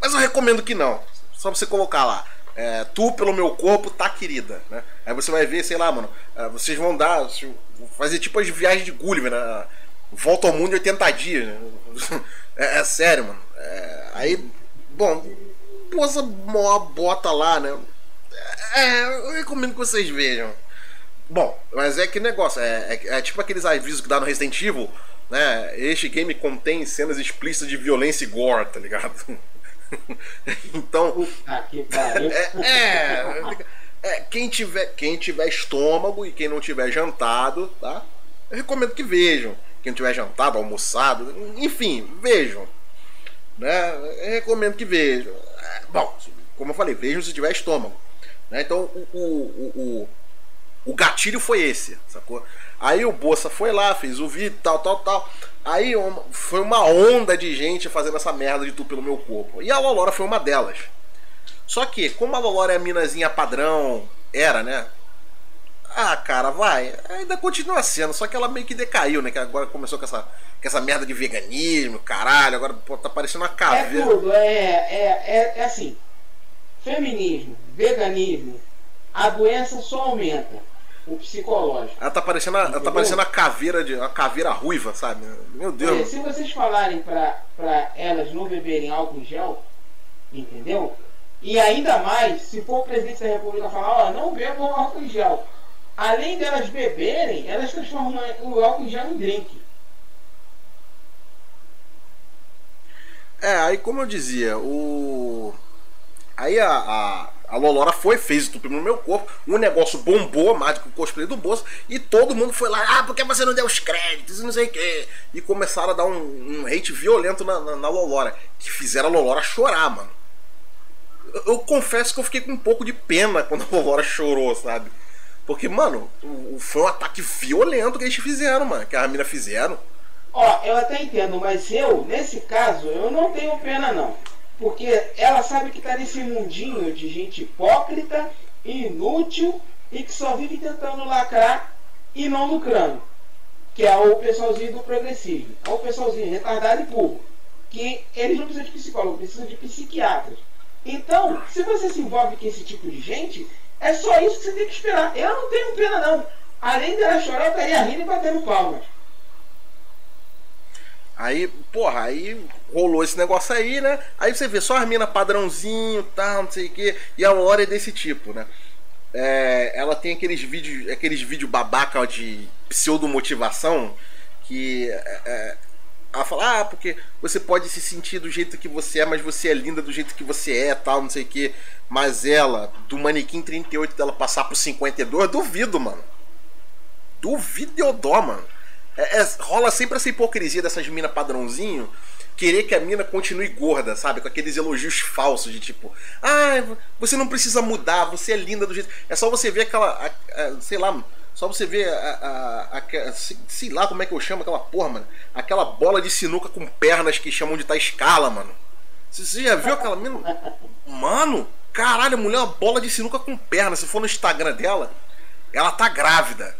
Mas eu recomendo que não. Só pra você colocar lá. É, tu pelo meu corpo tá querida, né? Aí você vai ver, sei lá, mano. É, vocês vão dar fazer tipo as viagens de Gulliver, né? Volta ao mundo em 80 dias. Né? <laughs> É, é, sério, mano. É, aí, bom, posa uma bota lá, né? É, eu recomendo que vocês vejam. Bom, mas é que negócio, é, é, é, tipo aqueles avisos que dá no Resident Evil, né? Este game contém cenas explícitas de violência e gore, tá ligado? <laughs> <laughs> então. É, é, é, quem tiver, quem tiver estômago e quem não tiver jantado, tá? Eu recomendo que vejam. Quem não tiver jantado, almoçado, enfim, vejam. Né? Eu recomendo que vejam. É, bom, como eu falei, vejam se tiver estômago. Né? Então o, o, o, o, gatilho foi esse, sacou? Aí o Bolsa foi lá, fez o vídeo, tal, tal, tal. Aí foi uma onda de gente fazendo essa merda de tu pelo meu corpo. E a Lolora foi uma delas. Só que, como a Lolora é a minazinha padrão, era, né? Ah, cara, vai. Ainda continua sendo, só que ela meio que decaiu, né? Que agora começou com essa, com essa merda de veganismo, caralho. Agora pô, tá parecendo uma caveira. É tudo, é, é, é, é assim. Feminismo, veganismo, a doença só aumenta. O psicológico. Ela tá parecendo, a, ela tá parecendo a caveira de a caveira ruiva, sabe? Meu Deus. É, se vocês falarem pra, pra elas não beberem álcool gel, entendeu? E ainda mais, se for o presidente da República falar, ó, não bebam álcool em gel. Além delas beberem, elas transformam o álcool em gel em drink. É, aí como eu dizia, o. Aí a, a, a Lolora foi, fez estupro no meu corpo, o negócio bombou mais do que o cosplay do bolso, e todo mundo foi lá, ah, porque você não deu os créditos, não sei o quê. E começaram a dar um, um hate violento na, na, na Lolora, que fizeram a Lolora chorar, mano eu confesso que eu fiquei com um pouco de pena quando a Aurora chorou, sabe? Porque, mano, foi um ataque violento que eles fizeram, mano. Que a mina fizeram. Ó, eu até entendo, mas eu, nesse caso, eu não tenho pena, não. Porque ela sabe que tá nesse mundinho de gente hipócrita, inútil e que só vive tentando lacrar e não lucrando. Que é o pessoalzinho do progressivo. É o pessoalzinho retardado e burro. Que eles não precisam de psicólogo, precisam de psiquiatras. Então, se você se envolve com esse tipo de gente, é só isso que você tem que esperar. Eu não tenho pena, não. Além dela chorar, eu estaria rindo e batendo palmas. Aí, porra, aí rolou esse negócio aí, né? Aí você vê só as minas padrãozinho, tal, não sei o quê. E a hora é desse tipo, né? É, ela tem aqueles vídeos, aqueles vídeos babaca de pseudo-motivação que é, é ela fala, ah, porque você pode se sentir do jeito que você é, mas você é linda do jeito que você é, tal, não sei o que. Mas ela, do manequim 38 dela passar pro 52, duvido, mano. Duvido dó, mano. É, é, rola sempre essa hipocrisia dessas minas padrãozinho querer que a mina continue gorda, sabe? Com aqueles elogios falsos de tipo, ah, você não precisa mudar, você é linda do jeito. É só você ver aquela, a, a, sei lá, só você ver a, a, a, sei lá como é que eu chamo aquela porra, mano. Aquela bola de sinuca com pernas que chamam de tá escala, mano. Você já viu aquela mina? Mano, caralho, mulher é uma bola de sinuca com pernas. Se for no Instagram dela, ela tá grávida.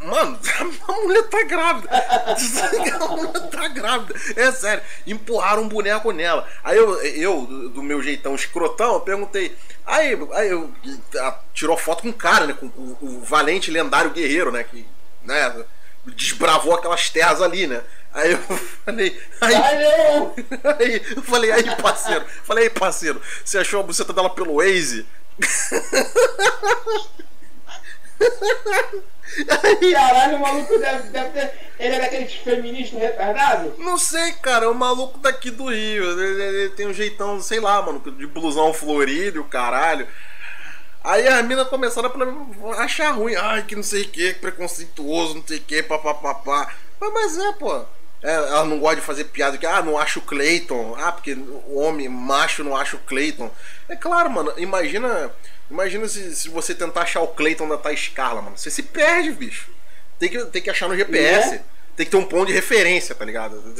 Mano, <laughs> a mulher tá grávida. A mulher tá grávida. É sério. Empurraram um boneco nela. Aí eu, eu do meu jeitão escrotão, eu perguntei. Aí, aí eu tirou foto com o cara, né? Com o, o valente lendário guerreiro, né? Que né, desbravou aquelas terras ali, né? Aí eu <laughs> falei, aí, <laughs> aí, eu falei, aí parceiro, falei, aí parceiro, você achou a buceta dela pelo Waze? <laughs> Caralho, o maluco deve, deve ter. Ele é daqueles feministas retardados? Não sei, cara, é um maluco daqui do Rio. Ele, ele, tem um jeitão, sei lá, mano, de blusão florido, caralho. Aí as minas começaram a achar ruim. Ai, que não sei o que, preconceituoso, não sei o que, papapá. Mas é, pô. É, ela não gosta de fazer piada que, ah, não acho o Clayton. Ah, porque o homem macho não acha o Clayton. É claro, mano, imagina Imagina se, se você tentar achar o Clayton da Thais Carla, mano. Você se perde, bicho. Tem que, tem que achar no GPS. É? Tem que ter um ponto de referência, tá ligado? <laughs>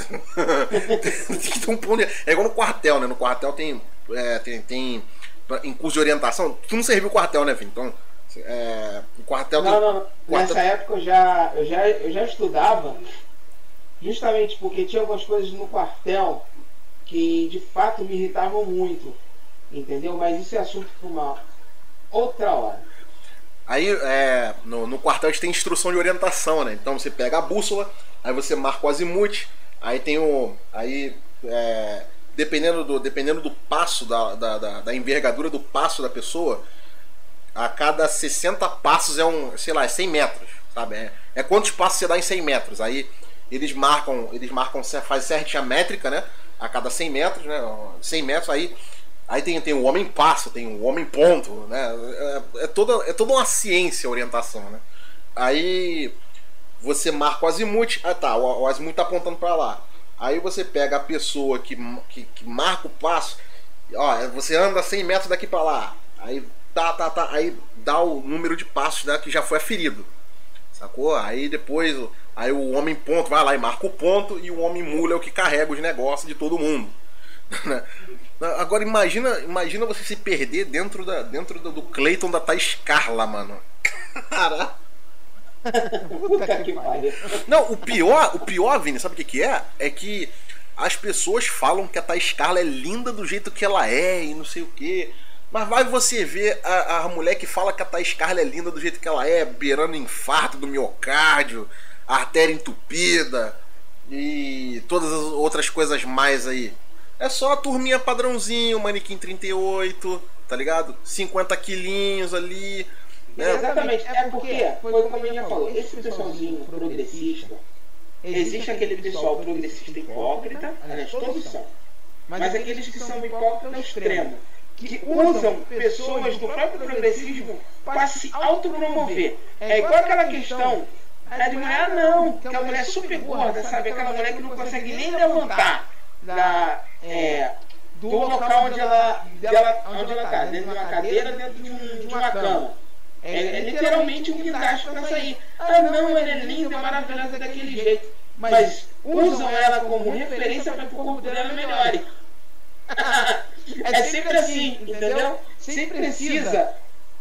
tem que ter um ponto de... É igual no quartel, né? No quartel tem. É, tem, tem. Em curso de orientação. Tu não serviu o quartel, né, Vim? Então. É, o quartel. Não, não, não. Quartel... Nessa época eu já, eu, já, eu já estudava. Justamente porque tinha algumas coisas no quartel que de fato me irritavam muito. Entendeu? Mas isso é assunto para uma outra hora. Aí é, no, no quartel a gente tem instrução de orientação, né? Então você pega a bússola, aí você marca o azimuth, aí tem o. Aí. É, dependendo, do, dependendo do passo, da, da, da, da, envergadura do passo da pessoa, a cada 60 passos é um, sei lá, é 100 metros, sabe? É, é quantos passos você dá em 100 metros. Aí eles marcam, eles marcam, faz certinha métrica, né? A cada 100 metros, né? 100 metros, aí Aí tem, tem o homem passo, tem o homem ponto, né? É, é, toda, é toda uma ciência a orientação, né? Aí você marca o azimuth, ah tá, o, o azimuth tá apontando para lá. Aí você pega a pessoa que, que, que, marca o passo, ó, você anda 100 metros daqui para lá. Aí tá, tá, tá, aí dá o número de passos né, que já foi aferido. Sacou? Aí depois, aí o homem ponto vai lá e marca o ponto e o homem mula é o que carrega os negócios de todo mundo. <laughs> Agora imagina, imagina você se perder dentro, da, dentro do, do Clayton da Thais Carla, mano. <laughs> Cara. Não, o pior, o pior, Vini, sabe o que, que é? É que as pessoas falam que a Thais Carla é linda do jeito que ela é e não sei o que. Mas vai você ver a, a mulher que fala que a Thais Carla é linda do jeito que ela é, beirando infarto do miocárdio, artéria entupida e todas as outras coisas mais aí. É só a turminha padrãozinho, manequim 38, tá ligado? 50 quilinhos ali. Né? Exatamente, é porque, foi como a gente falou, esse pessoalzinho progressista, existe aquele pessoal progressista hipócrita, aliás, todos são, mas aqueles que são hipócritas no extremo, que usam pessoas do próprio progressismo para se autopromover. É igual aquela questão é de mulher, não, que a mulher é super gorda, sabe? Aquela mulher que não consegue nem levantar da, é, do local onde ela, dela, onde ela está, dentro de uma cadeira, dentro de, um, de uma cama. É, é, literalmente um guindaste para sair. Ah, não, ela é linda, é maravilhosa daquele jeito. Mas usam ela como referência para que o corpo dela melhore. <laughs> é sempre assim, entendeu? Sempre precisa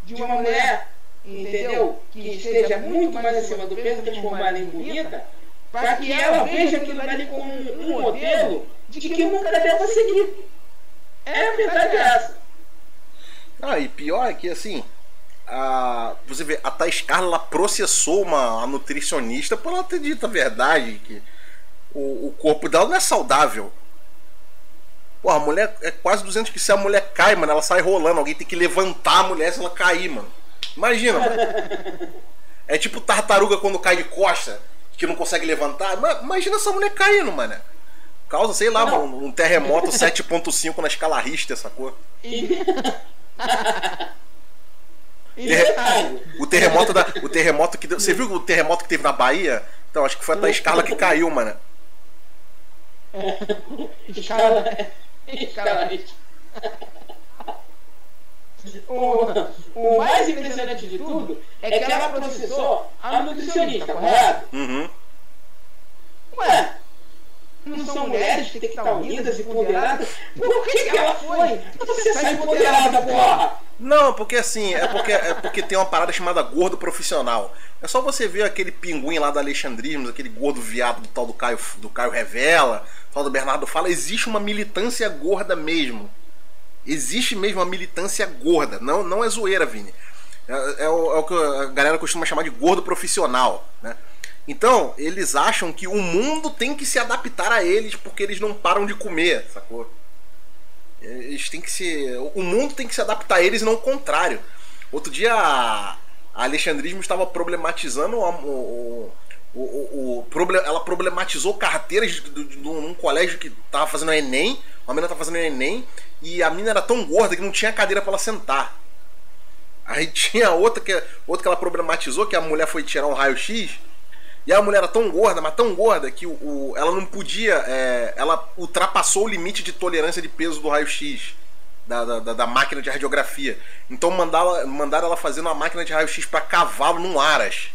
de uma mulher, entendeu? Que esteja muito mais acima do peso, transformada em bonita, para que ela veja aquilo ali como um modelo de que nunca deva seguir. É a verdade é essa. Ah, e pior é que assim, a, você vê, a Thais Carla processou uma nutricionista por ela ter dito a verdade, que o, o corpo dela não é saudável. Pô, a mulher é quase 200 que se a mulher cai, mano, ela sai rolando. Alguém tem que levantar a mulher se ela cair, mano. Imagina, mano. <laughs> É tipo tartaruga quando cai de costa, que não consegue levantar. Imagina essa mulher caindo, mano causa, sei lá, um, um, terremoto 7.5 na escala Richter, sacou? Ter... O terremoto da. O terremoto que. Você viu o terremoto que teve na Bahia? Então, acho que foi a escala que caiu, mano. Escala. Escala o, o mais impressionante de tudo é que ela processou a nutricionista, correto? Uhum. Ué, não são mulheres que têm que estar unidas e ponderadas? Por que, que ela foi? Você sai empoderada, porra! Não, porque assim, é porque, é porque tem uma parada chamada gordo profissional. É só você ver aquele pinguim lá da Alexandrismo, aquele gordo viado do tal do Caio, do Caio Revela, tal do Bernardo Fala. Existe uma militância gorda mesmo. Existe mesmo uma militância gorda. Não, não é zoeira, Vini. É, é, o, é o que a galera costuma chamar de gordo profissional, né? Então, eles acham que o mundo tem que se adaptar a eles porque eles não param de comer, sacou? Eles têm que se. O mundo tem que se adaptar a eles e não o contrário. Outro dia a, Alexandrismo estava problematizando o, o, o, o, ela problematizou carteiras num colégio que estava fazendo Enem. Uma menina estava fazendo Enem e a menina era tão gorda que não tinha cadeira para ela sentar. Aí <laughs> tinha outra que, outra que ela problematizou, que a mulher foi tirar um raio-x e a mulher era tão gorda, mas tão gorda, que o, o ela não podia. É, ela ultrapassou o limite de tolerância de peso do raio-x. Da, da, da, máquina de radiografia. Então mandaram, mandaram ela fazer uma máquina de raio-x para cavalo num Aras.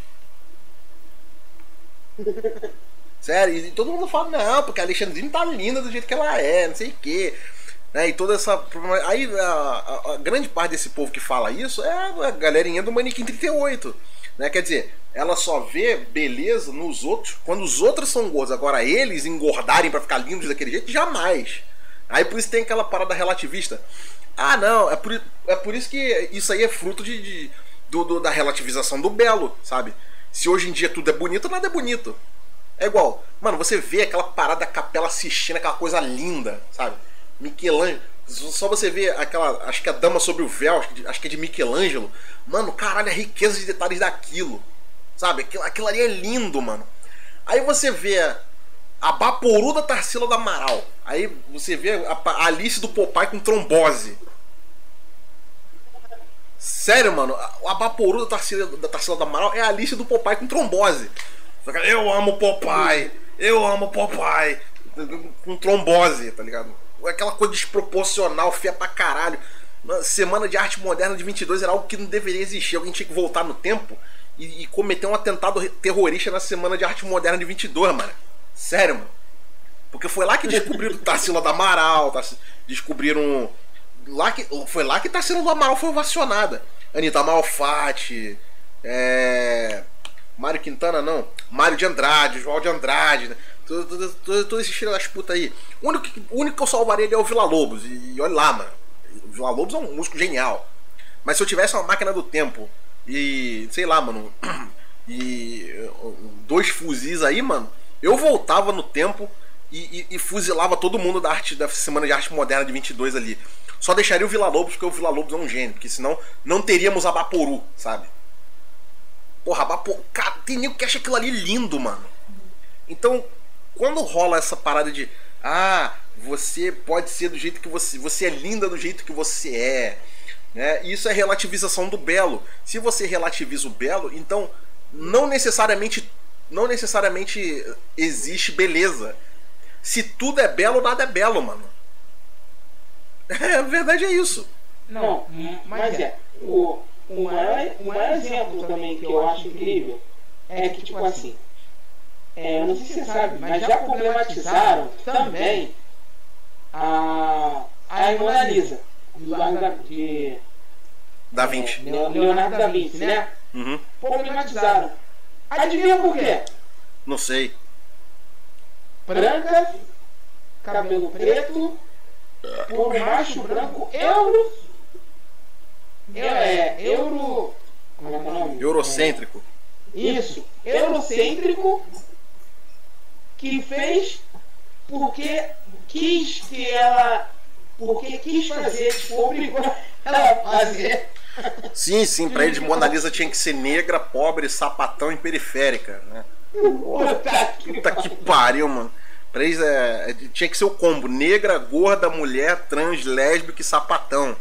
<laughs> Sério, e todo mundo fala, não, porque a Alexandrina tá linda do jeito que ela é, não sei o quê. Né, e toda essa. Aí a, a, a, grande parte desse povo que fala isso é a galerinha do Manequim 38. Né? Quer dizer, ela só vê beleza nos outros quando os outros são gordos. Agora, eles engordarem para ficar lindos daquele jeito, jamais. Aí por isso tem aquela parada relativista. Ah, não, é por, é por isso que isso aí é fruto de, de do, do, da relativização do belo, sabe? Se hoje em dia tudo é bonito, nada é bonito. É igual, mano, você vê aquela parada da Capela Sistina, aquela coisa linda, sabe? Michelangelo. Só você vê aquela. Acho que a Dama sobre o Véu, acho que é de Michelangelo. Mano, caralho, a riqueza de detalhes daquilo. Sabe? Aquilo, aquilo ali é lindo, mano. Aí você vê a Baporu da Tarsila do Amaral. Aí você vê a Alice do Popeye com trombose. Sério, mano, a Baporu da Tarsila, da Tarsila do Amaral é a Alice do Popeye com trombose. Eu amo Popeye, eu amo Popeye. Com trombose, tá ligado? Aquela coisa desproporcional, feia pra caralho. Semana de Arte Moderna de 22 era algo que não deveria existir. Alguém tinha que voltar no tempo e, e cometer um atentado terrorista na Semana de Arte Moderna de 22, mano. Sério, mano. Porque foi lá que descobriram Tarsila do Amaral, descobriram. Lá que, foi lá que Tarsila do Amaral foi ovacionada. Anitta Malfatti, é. Mário Quintana não, Mário de Andrade, João de Andrade, né? todo, todo, todo, todo esse filho das putas aí. O único, o único que eu salvaria ele é o Vila Lobos. E, e olha lá, mano. O Vila Lobos é um músico genial. Mas se eu tivesse uma máquina do tempo e, sei lá, mano, <clears throat> e dois fuzis aí, mano, eu voltava no tempo e, e, e, fuzilava todo mundo da arte da Semana de Arte Moderna de 22 ali. Só deixaria o Vila Lobos, porque o Vila Lobos é um gênio, porque senão não teríamos a Baporu, sabe? Porra, Baporu. Cara, tem nego que acha aquilo ali lindo, mano. Então, quando rola essa parada de. Ah, você pode ser do jeito que você. Você é linda do jeito que você é. Né? Isso é relativização do belo. Se você relativiza o belo, então não necessariamente não necessariamente existe beleza. Se tudo é belo, nada é belo, mano. É, a verdade é isso. Não, mas é. O, o, maior, o maior exemplo também que eu acho incrível é que, tipo assim, é, não sei se você sabe, mas já problematizaram também a, a Mona Lisa, de, da Vinci. Leonardo da Vinci, né? Uhum. Problematizaram. Adivinha por quê? Não sei. Branca, cabelo preto, por macho branco, euro. É, euro. Como é o nome? Eurocêntrico. É, isso, eurocêntrico, que fez porque quis que ela. Porque quis fazer, tipo, obrigou ela a fazer Sim, sim, pra eles Mona Lisa <laughs> tinha que ser negra, pobre, sapatão e periférica, né? Puta que pariu, mano. Eles é, é, tinha que ser o combo: negra, gorda, mulher, trans, lésbica e sapatão.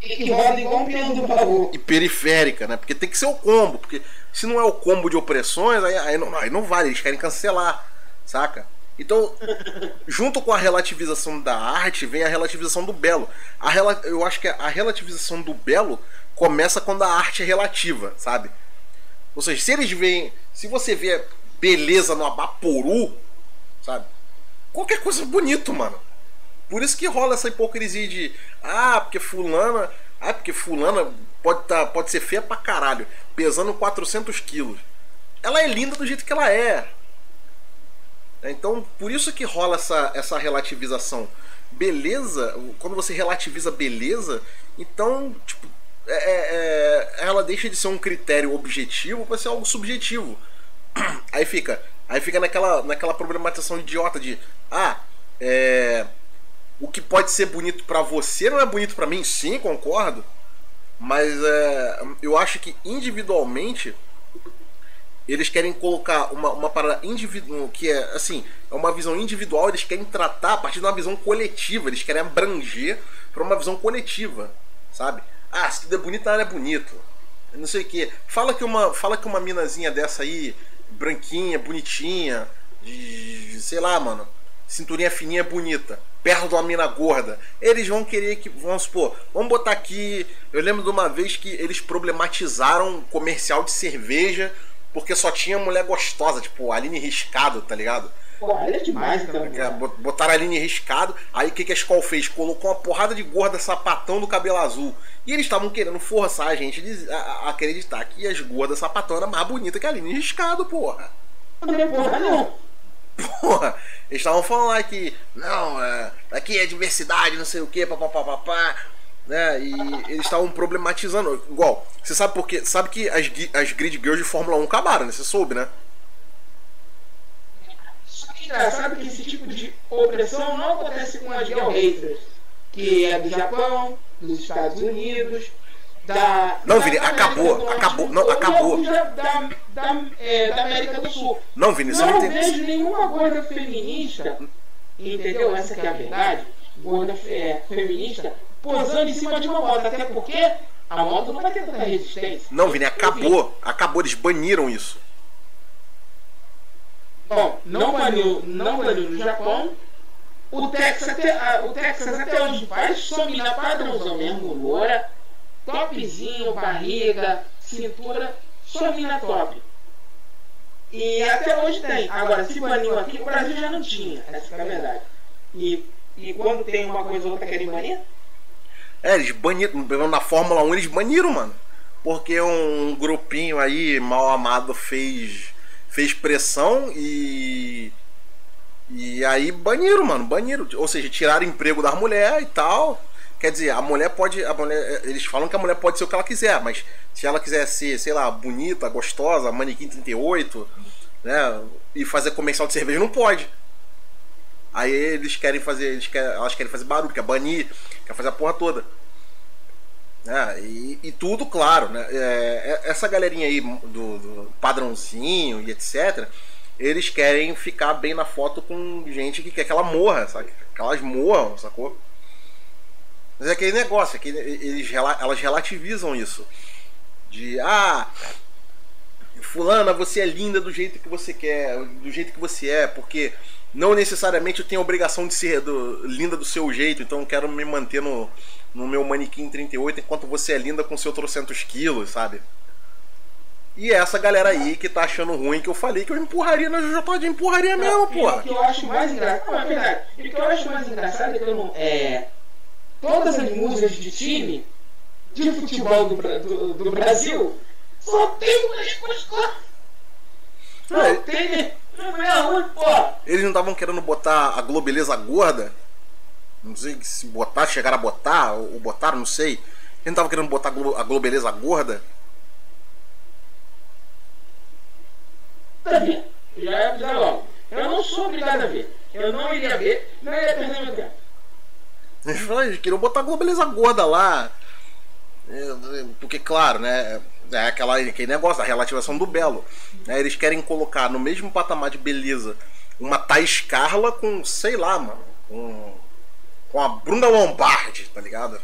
E que roda igual um piano do baú. E periférica, né? Porque tem que ser o combo. Porque se não é o combo de opressões, aí, aí, não, aí não vale, eles querem cancelar, saca? Então, junto com a relativização da arte, vem a relativização do belo. A, eu acho que a relativização do belo começa quando a arte é relativa, sabe? Ou seja, se eles veem. Se você vê beleza no Abaporu, sabe? Qualquer coisa bonito, mano. Por isso que rola essa hipocrisia de ah, porque fulana, ah, porque fulana pode tá, pode ser feia pra caralho, pesando 400 quilos. Ela é linda do jeito que ela é. Então, por isso que rola essa, essa relativização. Beleza, quando você relativiza beleza, então, tipo, é, é, é ela deixa de ser um critério objetivo para ser algo subjetivo. <clears throat> Aí fica, aí fica naquela, naquela problematização idiota de, ah, é, o que pode ser bonito para você não é bonito para mim, sim, concordo. Mas é, eu acho que individualmente eles querem colocar uma, uma parada individual, que é assim, é uma visão individual, eles querem tratar a partir de uma visão coletiva, eles querem abranger para uma visão coletiva, sabe? Ah, se tudo é bonito, nada é bonito. Não sei o que. Fala que uma, fala que uma minazinha dessa aí, branquinha, bonitinha, de, sei lá, mano, cinturinha fininha bonita, perto de uma mina gorda. Eles vão querer que, vamos supor, vamos botar aqui. Eu lembro de uma vez que eles problematizaram um comercial de cerveja porque só tinha mulher gostosa, tipo Aline Riscado, tá ligado? Porra, é demais, então. Botaram a Aline Riscado, aí o que, que a escola fez? Colocou uma porrada de gorda sapatão do cabelo azul. E eles estavam querendo forçar a gente a, acreditar que as gordas sapatão eram mais bonitas que a Aline Riscado, porra. Porra, não. <laughs> Porra, eles estavam falando lá que, não, é, aqui é diversidade, não sei o que, papapá né? E eles estavam problematizando. Igual, você sabe por quê? Sabe que as, as grid girls de Fórmula 1 acabaram, né? Você soube, né? Sabe que esse tipo de opressão não acontece com as girl haters, que é do Japão, dos Estados Unidos, da. Não, Vini, acabou, acabou, não, acabou. Da, da, da, é, da América do Sul. Não, Vini, não, não vejo nenhuma gorda feminista, entendeu? Essa que é a verdade, gorda é, feminista, posando em cima de uma moto. Até porque a moto não vai ter tanta resistência. Não, Vini, acabou. Acabou, eles baniram isso. Bom, não baniu, não baniu no Japão. O Texas até, o Texas até hoje faz, só mina padrãozão mesmo, loura, topzinho, barriga, cintura, só mina top. E até hoje tem. Agora, se baniu aqui, o Brasil já não tinha, essa é a verdade. E, e quando tem uma coisa ou outra querem banir, é, eles baniram. Na Fórmula 1 eles baniram, mano. Porque um grupinho aí, mal amado, fez, fez pressão e. E aí baniram, mano. Baniram. Ou seja, tiraram emprego das mulheres e tal. Quer dizer, a mulher pode. A mulher, eles falam que a mulher pode ser o que ela quiser, mas se ela quiser ser, sei lá, bonita, gostosa, manequim 38, né? E fazer comercial de cerveja, não pode. Aí eles querem fazer, eles querem, elas querem fazer barulho, quer banir, quer fazer a porra toda. É, e, e, tudo, claro, né? É, é, essa galerinha aí do, do, padrãozinho e etc., eles querem ficar bem na foto com gente que quer que ela morra, sabe? Que elas morram, sacou? Mas é aquele negócio, é que eles, elas relativizam isso. De, ah, fulana, você é linda do jeito que você quer, do jeito que você é, porque não necessariamente eu tenho a obrigação de ser do, linda do seu jeito, então eu quero me manter no, no meu manequim 38 enquanto você é linda com seu trocentos quilos, sabe? E é essa galera aí que tá achando ruim que eu falei que eu empurraria na JJ, empurraria mesmo, pô. O que eu acho mais engraçado. Não, é verdade. O que eu acho mais engraçado é que eu não. É, todas as músicas de time de futebol do, do, do Brasil só tem mulher gostosa. Não, não tem. É. Eles não estavam querendo botar a Globeleza gorda? Não sei se botar, chegaram a botar, ou botaram, não sei. Eles não estavam querendo botar a Globeleza gorda? Já, já logo. Eu não sou obrigado a ver. Eu não iria ver, não iria perder meu tempo. Eles queriam botar a Globeleza gorda lá. É, porque, claro, né? É aquela, aquele negócio da relativação do belo. Né? Eles querem colocar no mesmo patamar de beleza uma Thais Carla com, sei lá, mano, com, com a Bruna Lombardi, tá ligado?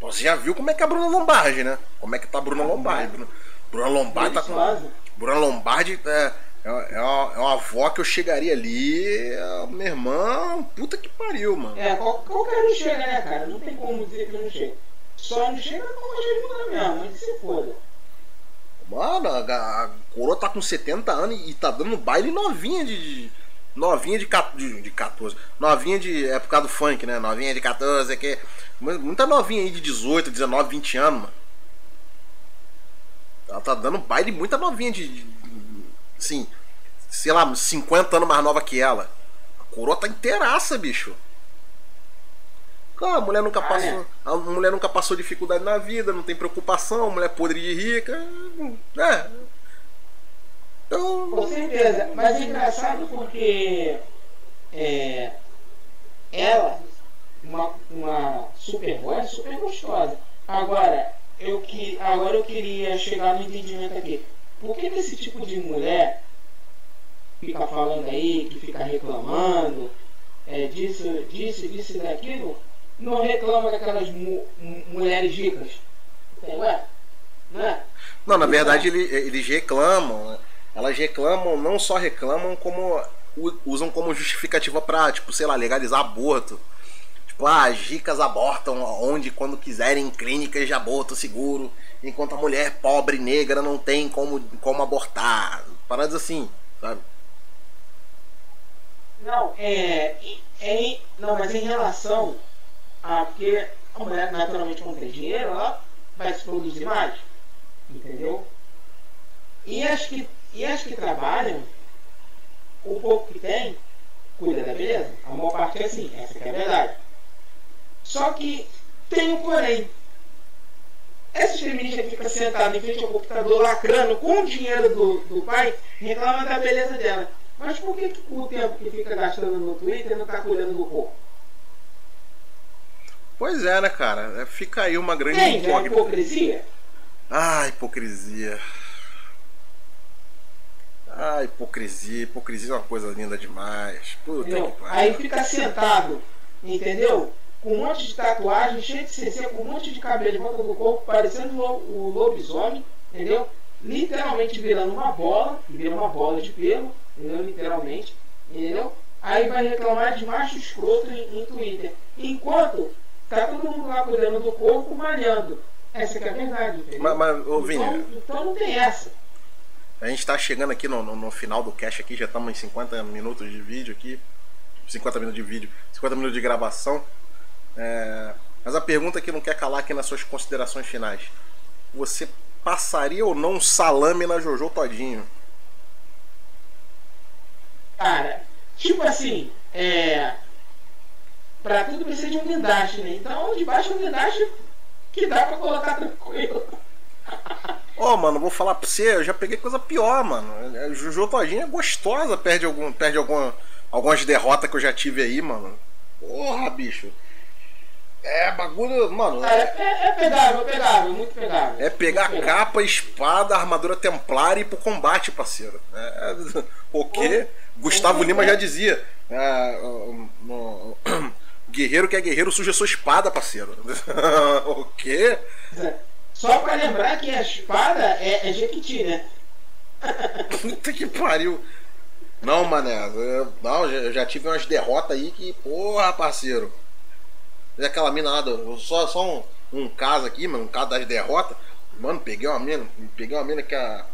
Você já viu como é que é a Bruna Lombardi, né? Como é que tá a Bruna Lombardi? Bruna, Bruna Lombardi tá com. Bruna Lombardi é, é, é, uma, é uma avó que eu chegaria ali, é, minha irmã, puta que pariu, mano. É, qualquer um chega, né, cara? Não tem como dizer que não chega. Só não chega com a Angelina mesmo, mas se foda. Mano, a, a coroa tá com 70 anos e tá dando baile novinha de, novinha de, de, de 14. Novinha de. É por causa do funk, né? Novinha de 14, que Muita novinha aí de 18, 19, 20 anos, mano. Ela tá dando baile muita novinha de. de assim, sei lá, 50 anos mais nova que ela. A coroa tá inteiraça, bicho. Ah, a mulher nunca passou. A mulher nunca passou dificuldade na vida, não tem preocupação, mulher podre de rica. É. Então... Com certeza. Mas é engraçado porque é, ela, uma, uma super boa, super gostosa. Agora, eu que, agora eu queria chegar no entendimento aqui. Por que esse tipo de mulher fica falando aí, que fica reclamando é, disso, disso, disso e daquilo? Não reclama daquelas mu mulheres ricas. Ué, não é? Não, na verdade eles, eles reclamam. Elas reclamam, não só reclamam, como usam como justificativa pra, tipo, sei lá, legalizar aborto. Tipo, ah, as ricas abortam onde quando quiserem em clínicas de aborto seguro, enquanto a mulher pobre negra não tem como, como abortar. Paradas assim, sabe? Não, é, é. Não, mas em relação ah, porque a mulher naturalmente não tem dinheiro, ela vai se produzir mais. Entendeu? E as que, e as que trabalham, o pouco que tem, cuida da beleza. A maior parte é assim, essa é a verdade. Só que tem um porém. Essas feministas que ficam sentadas em frente ao computador lacrando com o dinheiro do, do pai, reclamam da beleza dela. Mas por que, que o tempo que fica gastando no Twitter não está cuidando do corpo? Pois é, né, cara? É, fica aí uma grande Tem, né? hipocrisia. Ah, hipocrisia. Ah, hipocrisia. Hipocrisia é uma coisa linda demais. Puta que Aí fica sentado, entendeu? Com um monte de tatuagem, cheio de CC, com um monte de cabelo em volta do corpo, parecendo o lobisomem, entendeu? Literalmente virando uma bola, vira uma bola de pelo, entendeu? Literalmente, entendeu? Aí vai reclamar de macho escroto em, em Twitter. Enquanto Tá todo mundo lá cuidando do corpo, malhando. Essa é a verdade, entendeu? Mas, mas ô, Vini, então, então não tem essa. A gente está chegando aqui no, no, no, final do cast aqui, já estamos em 50 minutos de vídeo aqui. 50 minutos de vídeo, 50 minutos de gravação. É, mas a pergunta que não quer calar aqui nas suas considerações finais. Você passaria ou não salame na Jojo Todinho? Cara, tipo assim, é, Pra tudo precisa de um guindaste, né? Então, debaixo do guindaste que dá pra colocar tranquilo. Ô, oh, mano, vou falar pra você, eu já peguei coisa pior, mano. É, Juju Todinha é gostosa, perde, algum, perde alguma, algumas derrotas que eu já tive aí, mano. Porra, bicho. É bagulho, mano. É, é, é pegável, é pegável, muito pegável. É pegar muito capa, espada, armadura templar e ir pro combate, parceiro. É, o quê? Gustavo Lima já dizia. É, no, Guerreiro que é guerreiro suja sua espada, parceiro. <laughs> o quê? Só pra lembrar que a espada é, é Jequiti, né? <laughs> Puta que pariu. Não, mané. Eu, não, eu já tive umas derrotas aí que, porra, parceiro. E aquela mina lá, do, só, só um, um caso aqui, mano, um caso das derrotas. Mano, peguei uma mina, peguei uma mina que a.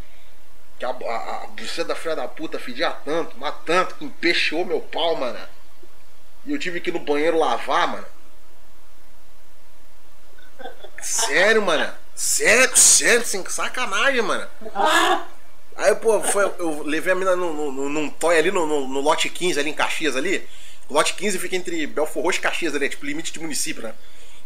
Que a, a, a buceta da filha da puta fedia tanto, mas tanto, que empechou meu pau, mano. E eu tive que ir no banheiro lavar, mano. Sério, mano. Sério, sério, sem sacanagem, mano. Aí, pô, foi, eu levei a mina num, num, num toy ali no, no, no, lote 15, ali em Caxias ali. O lote 15 fica entre Belfor Roxo e Caxias ali, é tipo limite de município, né?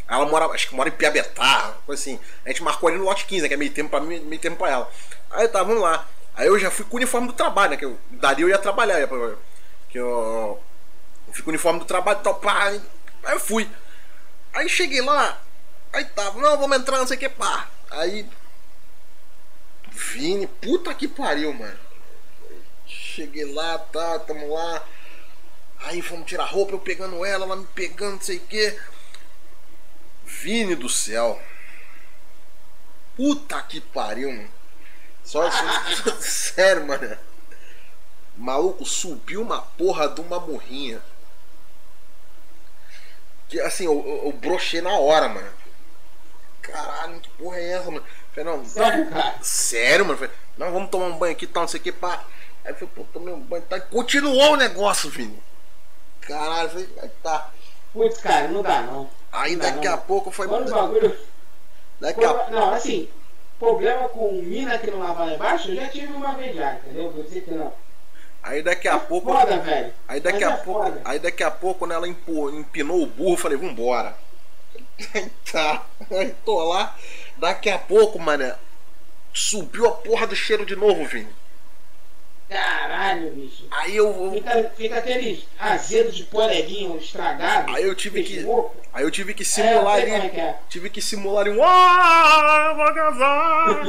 Ela mora, acho que mora em Piabetá, coisa assim. A gente marcou ali no lote 15, né, que é meio tempo pra mim, meio tempo pra ela. Aí tá, vamos lá. Aí eu já fui com o uniforme do trabalho, né? Que eu, dali eu ia trabalhar. que eu, eu fico uniforme do trabalho tal, pá. Aí eu fui. Aí cheguei lá, aí tava, não, vamos entrar, não sei o que, pá. Aí. Vini, puta que pariu, mano. Cheguei lá, tá, tamo lá. Aí fomos tirar roupa, eu pegando ela, ela me pegando, não sei o que. Vini do céu. Puta que pariu, mano. Só assim, <laughs> sério, mano. Maluco, subiu uma porra de uma morrinha que assim, eu, eu, brochei na hora, mano. Caralho, que porra é essa, mano? Falei, não, sério, cara? Sério, mano? Falei, não, vamos tomar um banho aqui, tal, não sei o que, pá. Aí eu falei, pô, tomei um banho. Tá, continuou o negócio, Vini. Caralho, eu falei, aí tá. Putz, cara, não dá não. Aí Não dá, daqui não. a pouco foi. Quando o bagulho. Daqui a Não, assim, problema com mina que não lava lá embaixo, eu já tive uma vez já, entendeu? Vou dizer que não. Aí daqui a pouco. Foda, velho. Aí daqui Mas a é pouco. foda. Aí daqui a pouco, quando ela empinou o burro, eu falei, vambora. <laughs> Aí tá. Aí tô lá. Daqui a pouco, mané. Subiu a porra do cheiro de novo, Vini. Caralho, bicho. Aí eu. Fica, fica aquele azedo de poleguinho estragado. Aí eu tive que. louco. Aí eu tive que É, simular é ali. que é. Tive que simular ali um. Ah, vou <laughs> casar!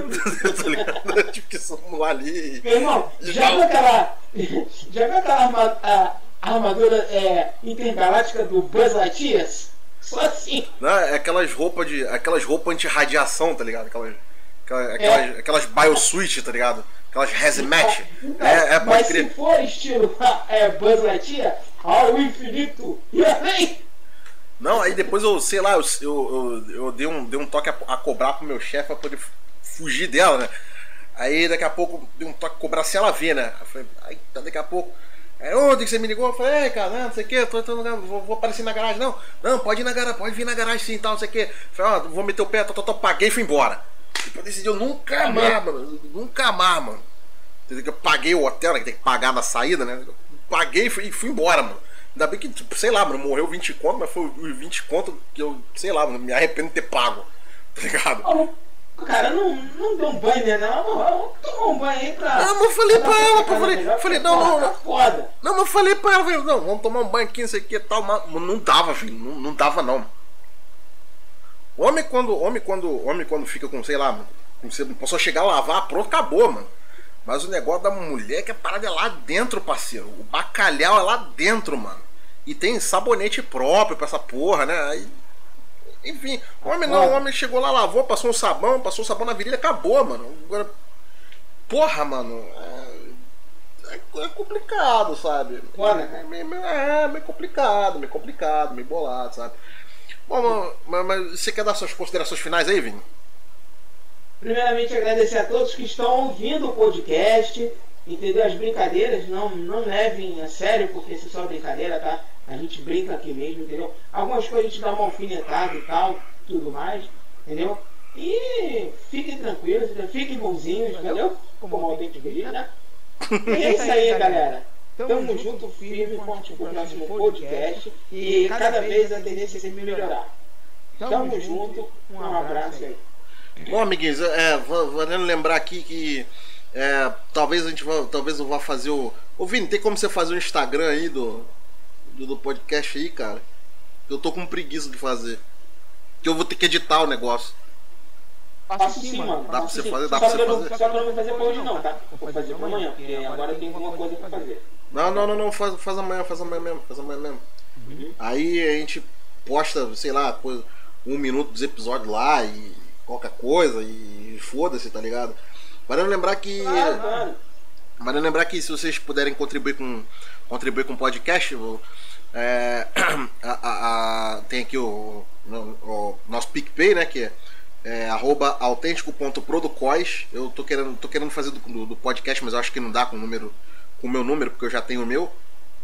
Tá ligado? Eu tive que simular ali. Meu irmão, já viu aquela. <laughs> Já viu aquela arma- a- armadura é, intergaláctica do Buzz Lightyear? Só assim. Não, é aquelas roupas de. Aquelas roupas anti-radiação, tá ligado? Aquelas. Aquelas, aquelas, aquelas biosuit, tá ligado? Aquelas. Então, É, é, pode mas crer. se for estilo <laughs> é, Buzz Lightyear, ao infinito e além. Não, aí depois eu, sei lá, eu, eu, eu, eu dei, um, dei um toque a, a cobrar pro meu chefe pra poder fugir dela, né? Aí daqui a pouco dei um toque a cobrar se ela ver, né? Eu falei, aí tá, daqui a pouco. Aí, onde que você me ligou? Eu falei, ei, cara, não, não sei o que, tô, lugar, vou, vou aparecer na garagem. Não, não, pode ir na garagem, pode vir na garagem sim tal, não sei o que. Falei, ó, vou meter o pé, tô, tô, tô, paguei e fui embora. Tipo, eu decidi, eu nunca mais, mano, nunca mais, mano. Entendeu? Que eu paguei o hotel, né? Que tem que pagar na saída, né? Eu paguei e fui, fui embora, mano. Ainda bem que, tipo, sei lá, mano, morreu 20 conto, mas foi os 20 conto que eu, sei lá, mano, me arrependo de ter pago. Tá ligado? Ô, Cara, não, não deu um banho, né? Não, vamos tomar um banho aí pra. Não, mas eu falei pra ela, pô, falei- melhor, falei, não, não, não. foda. Não, mas eu falei pra ela, falei, não, vamos tomar um banho aqui, não sei o que e tal, mas mas não dava, filho, não, não dava não. Homem quando, homem quando, homem quando fica com, sei lá, mano, com- você não posso chegar a lavar, pronto, acabou, mano. Mas o negócio da mulher é que a parada é lá dentro, parceiro. O bacalhau é lá dentro, mano. E tem sabonete próprio pra essa porra, né? Aí, enfim, homem não, o homem chegou lá, lavou, passou um sabão, passou o sabão na virilha, acabou, mano. Agora, porra, mano, é, é- é complicado, sabe? Foda, cara. É meio, meio- é meio complicado, meio complicado, meio bolado, sabe? Bom, mas, mas você quer dar suas considerações finais aí, Vini? Primeiramente, agradecer a todos que estão ouvindo o podcast. Entendeu? As brincadeiras não, não levem a sério, porque isso é só brincadeira, tá? A gente brinca aqui mesmo, entendeu? Algumas coisas a gente dá uma alfinetada e tal, tudo mais, entendeu? E fiquem tranquilos, entendeu? fiquem bonzinhos, entendeu? Como o Aldente diria, né? <laughs> E é isso aí, galera. Tamo junto, firme, forte pro próximo podcast. E cada vez a tendência é sempre melhorar. Tamo junto, um abraço aí. Bom, amiguinhos, é, va- valendo lembrar aqui que é, talvez a gente vá, talvez eu vá fazer o. Ô Vini, tem como você fazer o Instagram aí do, do, do podcast aí, cara? Eu tô com preguiça de fazer. Que eu vou ter que editar o negócio. Faço sim, mano. Dá pra você fazer, dá pra você fazer. Só que eu não vou fazer pra hoje não, tá? Vou fazer pra amanhã, porque agora eu tenho alguma coisa pra fazer. Não, não, não, não, faz, faz amanhã, faz amanhã mesmo, faz amanhã mesmo. Aí a gente posta, sei lá, coisa, um minuto dos episódios lá e qualquer coisa e foda-se, tá ligado? Valendo lembrar que. Claro, claro. Mas não lembrar que se vocês puderem contribuir com contribuir com o podcast, é, <clears throat> a- a- a- tem aqui o, o- o nosso PicPay, né? Que é, é arroba autêntico.producois. Eu tô querendo, tô querendo fazer do, do- podcast, mas eu acho que não dá com o número com o meu número, porque eu já tenho o meu.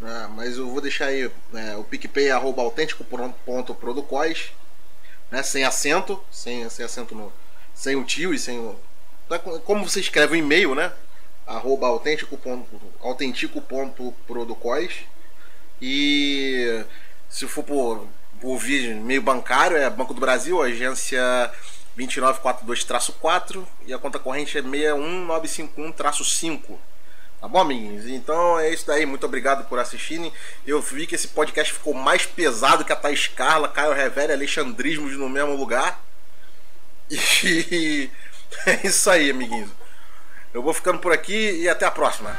né, mas eu vou deixar aí é, o PicPay arroba autêntico.producois, né? Sem acento, sem, sem acento no. Sem o tio e sem o. tá com- Como você escreve o e-mail, né? arroba autêntico ponto- autentico.producois e se for por, via meio bancário é Banco do Brasil, agência 2942-4 e a conta corrente é 61951-5 Tá bom, amiguinhos? Então é isso daí. Muito obrigado por assistirem. Eu vi que esse podcast ficou mais pesado que a Thaís Carla, Caio Revere, Alexandrismos no mesmo lugar. <laughs> E é isso aí, amiguinhos. Eu vou ficando por aqui e até a próxima.